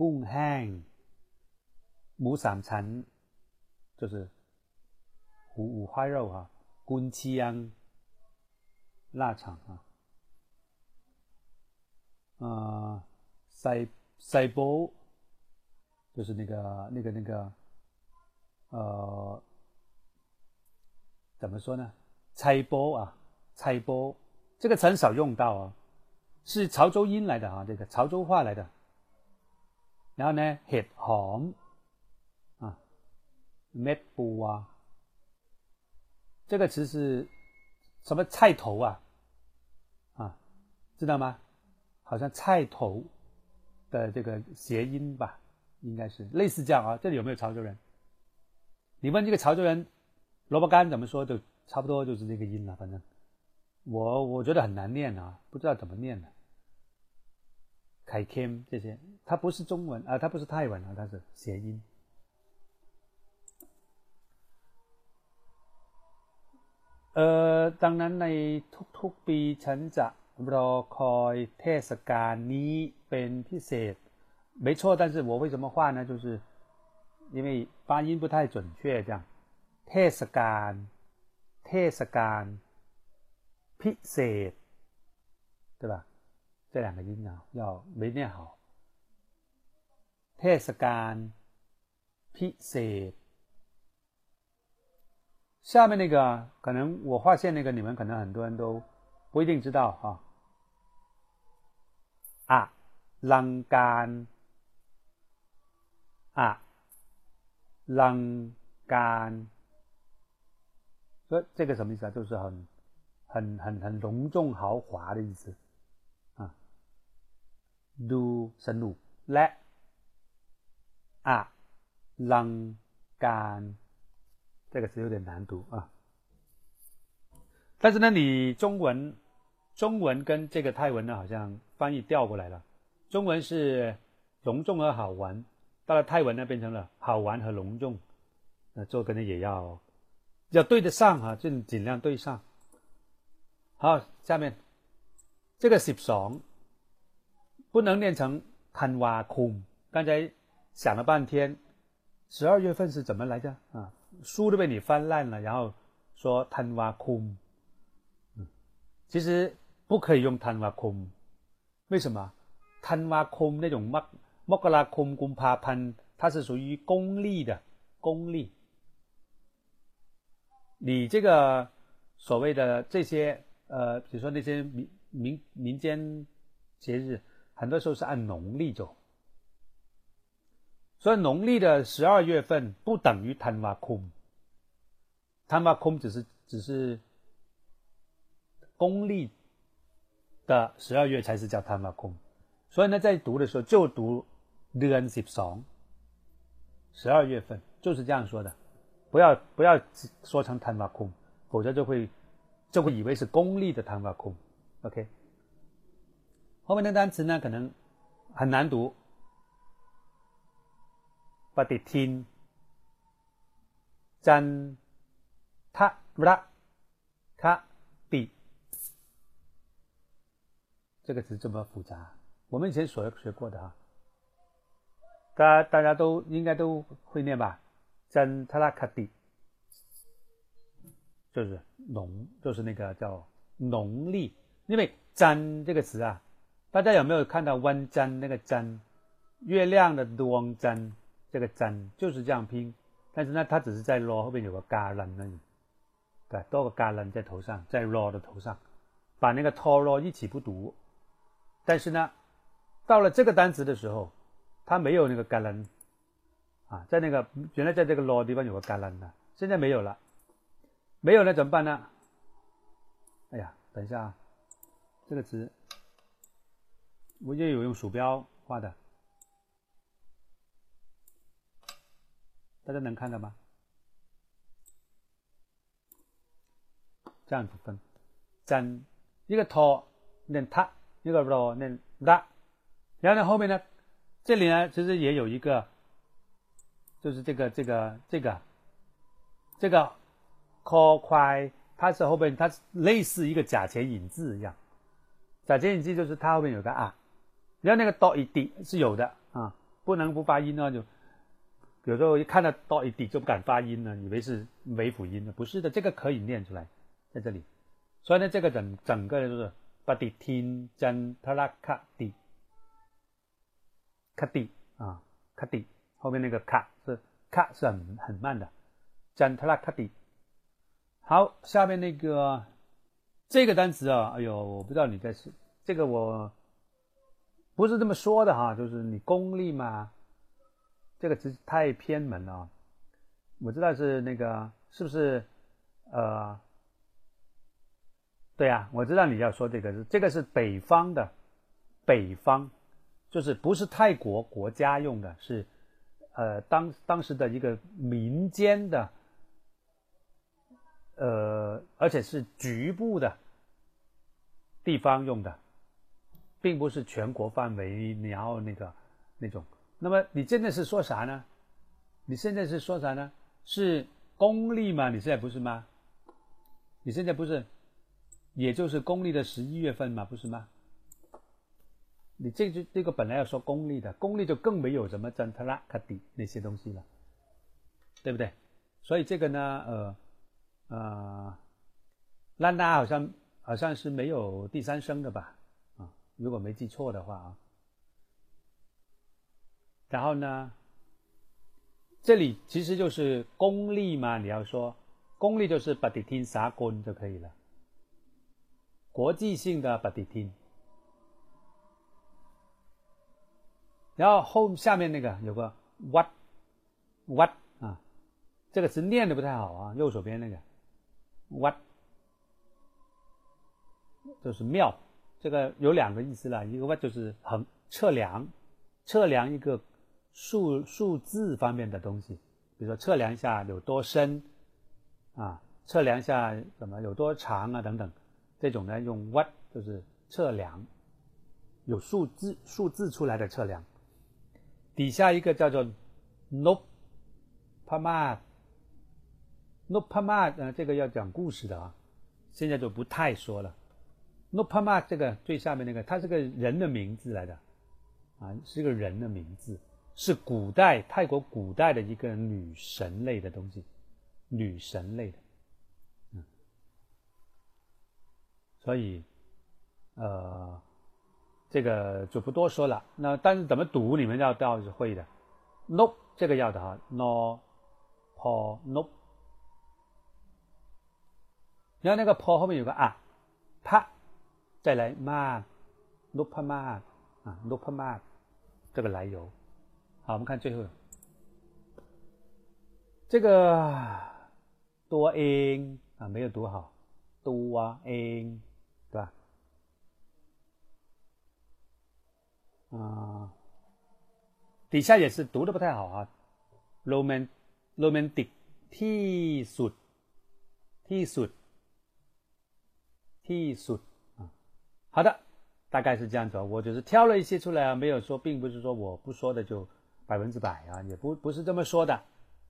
กุ้งแห้งหมูสามชั้น就是五五花肉哈、啊，กุนเชียง腊肠啊，啊、呃，塞塞波就是那个那个那个呃，怎么说呢？猜波啊，猜波这个词很少用到啊， 是潮州音来的啊，这个潮州话来的。然后呢，hit home 啊，met 不啊，这个词是什么菜头啊？啊，知道吗？好像菜头的这个谐音吧，应该是类似这样啊。这里有没有潮州人？你问这个潮州人，萝卜干怎么说，就差不多就是这个音了。反正我我觉得很难念啊，不知道怎么念的、凯 Kim 这些，它不是中文啊，它不是泰文啊，它是谐音。เอ่อดังนั้นในทุกๆปีฉันจะรอคอยเทศกาลนี้เป็นพิเศษ没错但是我为什么画呢就是因为发音不太准确这样เทศกาลเทศกาลพิเศษ对吧 这两个音啊要没念好เทศกาลพิเศษ下面那个可能我划线那个，你们可能很多人都不一定知道哈。啊，ลังการ啊，ลังการ所以这个什么意思啊？就是很、很、很、很隆重豪华的意思啊。 ดูสนุกและ啊，ลังการ这个词有点难读啊，但是呢，你中文中文跟这个泰文呢，好像翻译调过来了。中文是隆重和好玩，到了泰文呢，变成了好玩和隆重。那做可能也要要对得上哈、啊，就尽量对上。好，下面这个十ส 不能念成贪挖空。刚才想了半天十二月份是怎么来着？啊书都被你翻烂了然后说贪挖空。其实不可以用贪挖空。为什么？贪挖空那种莫莫格拉空公帕喷它是属于公立的公立你这个所谓的这些呃比如说那些民民民间节日很多时候是按农历走。所以农历的十二月份不等于贪挖空，贪挖空只是只是公历的十二月才是叫贪挖空。所以呢，在读的时候就读 “duan sip song”，十二月份就是这样说的，不要不要说成贪挖空，否则就会就会以为是公历的贪挖空。OK，后面的单词呢可能很难读。ปฏิทิน จันทระคติ这个词这么复杂，我们以前所学过的哈，大家大家都应该都会念吧？真特拉卡蒂就是农，就是那个叫农历，因为“真”这个词啊， 大家有没有看到“弯针”那个“针”？月亮的“光真”。这个针就是这样拼，但是呢，它只是在 l 后面有个 “galan” 而已，对，多个 “galan” 在头上，在 l 的头上，把那个 t l 一起不读。但是呢，到了这个单词的时候，它没有那个 “galan” 啊，在那个原来在这个 l 地方有个 “galan” 的，现在没有了，没有了怎么办呢？哎呀，等一下啊，这个词我也有用鼠标画的。大家能看到吗？这样子分，真一个托念他，一个罗念拉，然后呢后面呢，这里呢其实也有一个，就是这个这个这个这个 call 快，它是后面它类似一个假前引字一样，假前引字就是它后面有个啊，你看那个 do 一滴是有的啊，不能不发音呢，就有时候一看到 do 一滴就不敢发音了，以为是尾辅音呢，不是的，这个可以念出来，在这里。所以呢，这个整整个就是 badi tin jan tala kadi kadi 啊 kadi 后面那个卡是卡是很很慢的，jan tala kadi。好，下面那个这个单词啊，哎呦，我不知道你在说这个我不是这么说的哈，就是你功利嘛，这个词太偏门了。我知道是那个是不是呃？对呀，我知道你要说这个是这个是北方的，北方就是不是泰国国家用的，是呃当当时的一个民间的，呃而且是局部的地方用的，并不是全国范围你要那个那种。那么你现在是说啥呢？你现在是说啥呢？是公历吗？你现在不是吗？你现在不是？也就是公历的十一月份嘛，不是吗？你这就这个本来要说公历的，公历就更没有什么真特拉卡迪那些东西了，对不对？所以这个呢，呃，呃，兰达好像好像是没有第三声的吧？如果没记错的话啊。然后呢，这里其实就是公历嘛，你要说公历就是把底听啥公就可以了。国际性的 b a d i t i n 然后后下面那个有个 what what 啊，这个词念的不太好啊，右手边那个 what 就是庙，这个有两个意思了，一个 what 就是衡测量，测量一个数数字方面的东西，比如说测量一下有多深啊，测量一下什么有多长啊等等。这种呢，用 what 就是测量，有数字数字出来的测量。底下一个叫做 no pama，no pama，呃，这个要讲故事的啊，现在就不太说了。No pama 这个最下面那个，它是个人的名字来的，啊，是个人的名字，是古代泰国古代的一个女神类的东西，女神类的。嗯所以，呃，这个就不多说了。那但是怎么读，你们要倒是会的。no 这个要的哈，no po no。然后那个 p 后面有个啊，啪，再来 ma no pa ma 啊 no pa ma 这个来由。好，我们看最后这个多 in 啊没有读好，多 in。对吧？啊，底下也是读的不太好啊。roman romantic ที่สุดที่สุดที่สุด啊。 好的，大概是这样子。我就是挑了一些出来啊，没有说，并不是说我不说的就百分之百啊，也不不是这么说的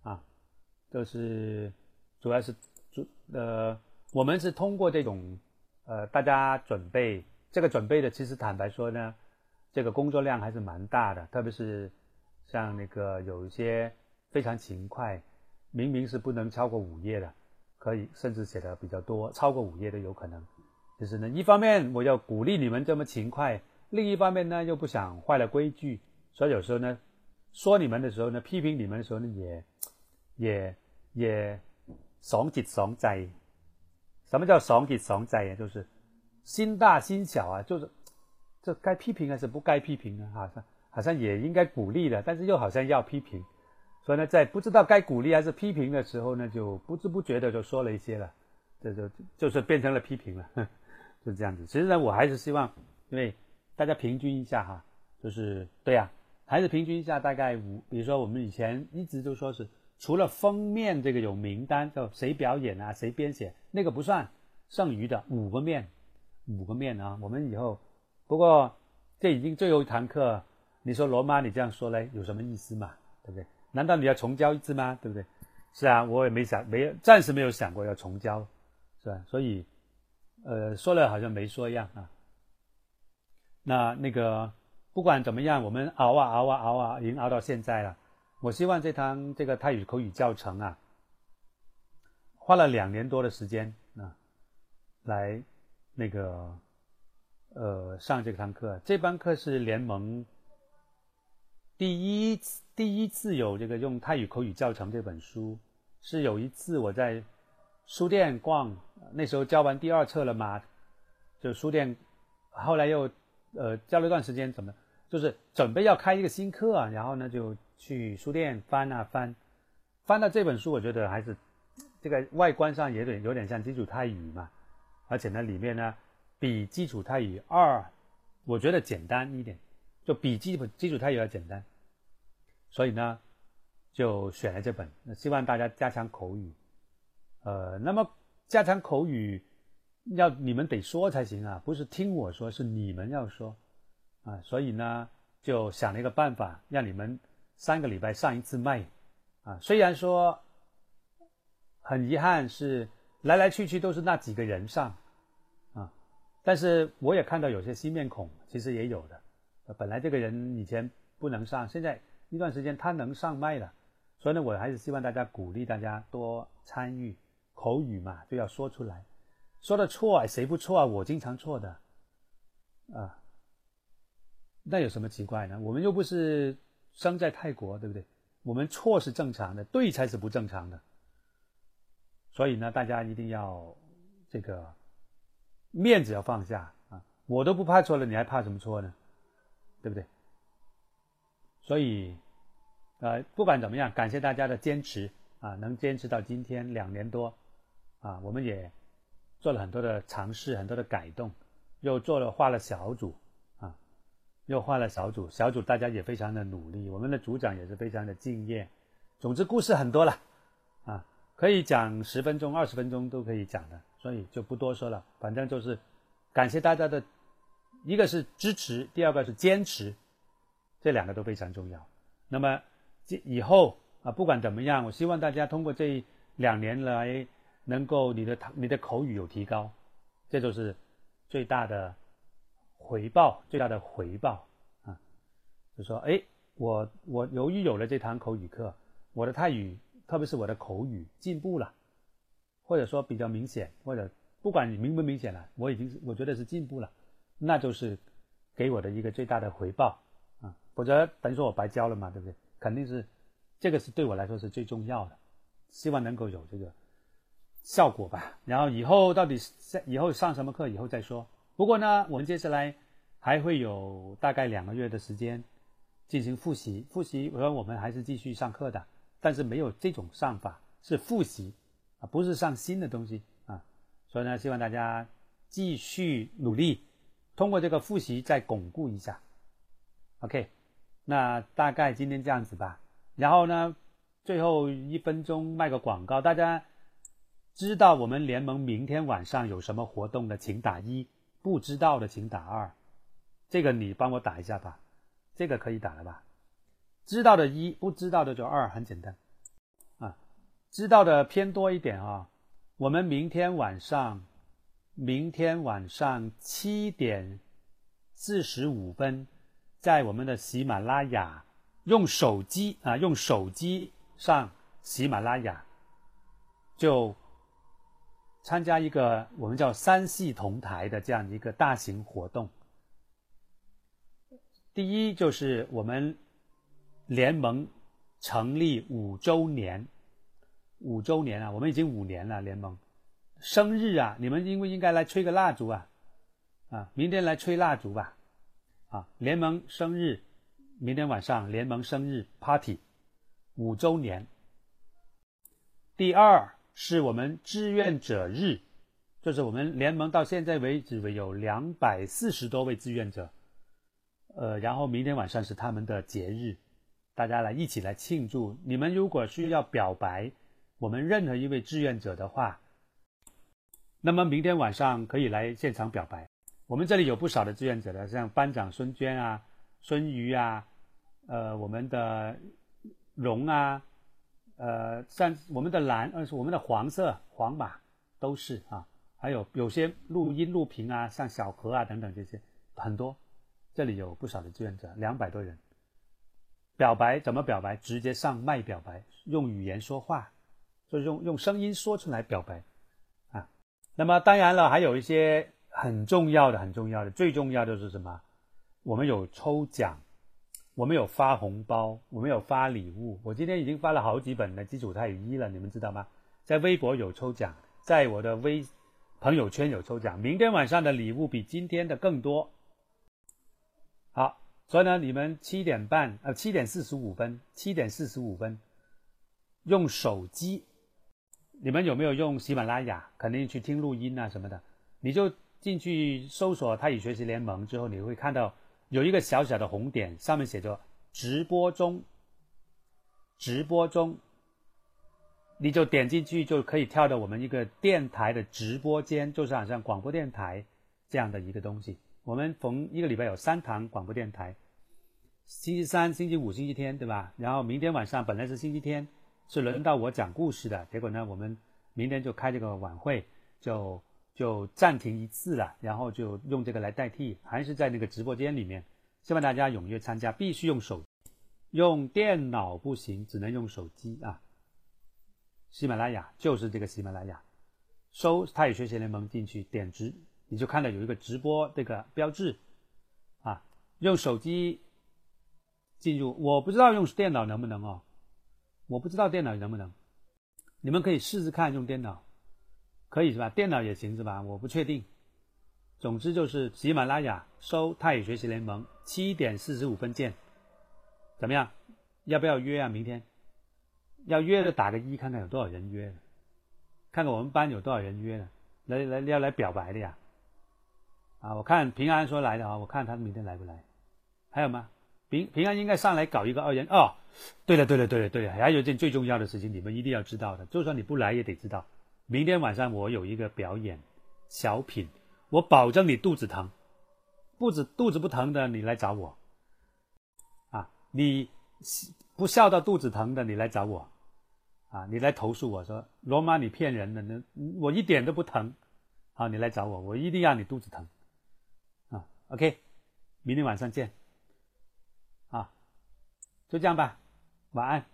啊。就是主要是主呃，我们是通过这种。呃，大家准备这个准备的，其实坦白说呢，这个工作量还是蛮大的。特别是像那个有一些非常勤快，明明是不能超过五页的，可以甚至写的比较多，超过五页都有可能。就是呢，一方面我要鼓励你们这么勤快，另一方面呢又不想坏了规矩，所以有时候呢说你们的时候呢，批评你们的时候呢，也也也爽节爽在。什么叫爽给爽在呀？就是心大心小啊，就是这该批评还是不该批评呢？好像好像也应该鼓励的，但是又好像要批评，所以呢，在不知道该鼓励还是批评的时候呢，就不知不觉的就说了一些了，这就就是变成了批评了，是这样子。其实呢，我还是希望，因为大家平均一下哈，就是对呀，还是平均一下，大概五，比如说我们以前一直都说是。除了封面这个有名单，叫谁表演啊，谁编写，那个不算，剩余的五个面，五个面啊。我们以后，不过这已经最后一堂课，你说罗妈，你这样说嘞，有什么意思嘛？对不对？难道你要重教一次吗？对不对？是啊，我也没想，没有，暂时没有想过要重教，是吧？所以，呃，说了好像没说一样啊。那那个。不管怎么样，我们熬啊熬啊熬啊，已经熬到现在了。我希望这堂这个泰语口语教程啊，花了两年多的时间啊，来那个呃上这堂课。这班课是联盟第一次第一次有这个用泰语口语教程这本书，是有一次我在书店逛，那时候教完第二册了嘛，就书店，后来又呃教了一段时间，怎么就是准备要开一个新课啊，然后呢就去书店翻啊翻，翻到这本书，我觉得还是这个外观上有点有点像基础泰语嘛，而且呢里面呢比基础泰语二，我觉得简单一点，就比基本基础泰语要简单，所以呢就选了这本，那希望大家加强口语。呃，那么加强口语，要你们得说才行啊，不是听我说，是你们要说啊。所以呢，就想了一个办法，让你们三个礼拜上一次麦啊。虽然说很遗憾是来来去去都是那几个人上啊，但是我也看到有些新面孔，其实也有的。本来这个人以前不能上，现在一段时间他能上麦了，所以呢，我还是希望大家鼓励大家多参与。口语嘛，就要说出来，说的错，谁不错啊？我经常错的，啊，那有什么奇怪呢？我们又不是生在泰国，对不对？我们错是正常的，对才是不正常的。所以呢，大家一定要这个面子要放下啊！我都不怕错了，你还怕什么错呢？对不对？所以，呃，不管怎么样，感谢大家的坚持啊，能坚持到今天两年多。啊，我们也做了很多的尝试，很多的改动，又做了画了小组啊，又画了小组，小组大家也非常的努力，我们的组长也是非常的敬业。总之故事很多了啊，可以讲十分钟、二十分钟都可以讲的，所以就不多说了。反正就是感谢大家的，一个是支持，第二个是坚持，这两个都非常重要。那么以后啊，不管怎么样，我希望大家通过这两年来。能够你的你的口语有提高，这就是最大的回报，最大的回报啊！就说哎，我我由于有了这堂口语课，我的泰语，特别是我的口语进步了，或者说比较明显，或者不管你明不明显了，我已经我觉得是进步了，那就是给我的一个最大的回报啊！否则等于说我白教了嘛，对不对？肯定是这个是对我来说是最重要的，希望能够有这个。效果吧，然后以后到底以后上什么课以后再说。不过呢，我们接下来还会有大概两个月的时间进行复习。复习，我说我们还是继续上课的，但是没有这种上法，是复习啊，不是上新的东西啊。所以呢，希望大家继续努力，通过这个复习再巩固一下。OK，那大概今天这样子吧。然后呢，最后一分钟卖个广告，大家。知道我们联盟明天晚上有什么活动的，请打一；不知道的，请打二。这个你帮我打一下吧，这个可以打了吧？知道的一，不知道的就二，很简单啊。知道的偏多一点啊。我们明天晚上，明天晚上七点四十五分，在我们的喜马拉雅用手机啊，用手机上喜马拉雅就。参加一个我们叫三系同台的这样一个大型活动。第一就是我们联盟成立五周年，五周年啊，我们已经五年了联盟，生日啊，你们应不应该来吹个蜡烛啊？啊，明天来吹蜡烛吧，啊，联盟生日，明天晚上联盟生日 party，五周年。第二。是我们志愿者日，就是我们联盟到现在为止有两百四十多位志愿者，呃，然后明天晚上是他们的节日，大家来一起来庆祝。你们如果需要表白我们任何一位志愿者的话，那么明天晚上可以来现场表白。我们这里有不少的志愿者的，像班长孙娟啊、孙瑜啊，呃，我们的荣啊。呃，像我们的蓝，呃，我们的黄色黄马都是啊，还有有些录音录屏啊，像小何啊等等这些很多，这里有不少的志愿者，两百多人。表白怎么表白？直接上麦表白，用语言说话，就是用用声音说出来表白啊。那么当然了，还有一些很重要的、很重要的，最重要的是什么？我们有抽奖，我们有发红包，我们有发礼物。我今天已经发了好几本的基础泰语一了，你们知道吗？在微博有抽奖，在我的微朋友圈有抽奖。明天晚上的礼物比今天的更多。好。所以呢，你们七点半，呃，七点四十五分，七点四十五分，用手机，你们有没有用喜马拉雅？肯定去听录音啊什么的，你就进去搜索泰语学习联盟之后，你会看到有一个小小的红点，上面写着直播中，直播中，你就点进去就可以跳到我们一个电台的直播间，就是好像广播电台这样的一个东西。我们逢一个礼拜有三堂广播电台，星期三、星期五、星期天，对吧？然后明天晚上本来是星期天，是轮到我讲故事的，结果呢，我们明天就开这个晚会，就就暂停一次了，然后就用这个来代替，还是在那个直播间里面，希望大家踊跃参加，必须用手，用电脑不行，只能用手机啊。喜马拉雅就是这个喜马拉雅，搜“泰语学习联盟”进去点直。你就看到有一个直播这个标志，啊，用手机进入，我不知道用电脑能不能哦，我不知道电脑能不能，你们可以试试看用电脑，可以是吧？电脑也行是吧？我不确定。总之就是喜马拉雅搜泰语学习联盟，七点四十五分见，怎么样？要不要约啊？明天要约的打个一，看看有多少人约，看看我们班有多少人约了，来来要来表白的呀。啊，我看平安说来的啊，我看他明天来不来？还有吗？平平安应该上来搞一个二人哦。对了，对了，对了，对了，还有一件最重要的事情，你们一定要知道的，就算你不来也得知道。明天晚上我有一个表演小品，我保证你肚子疼，不止肚子不疼的你来找我。啊，你不笑到肚子疼的你来找我，啊，你来投诉我说罗马你骗人的，那我一点都不疼，好，你来找我，我一定让你肚子疼。啊 OK，明天晚上见，啊，就这样吧，晚安。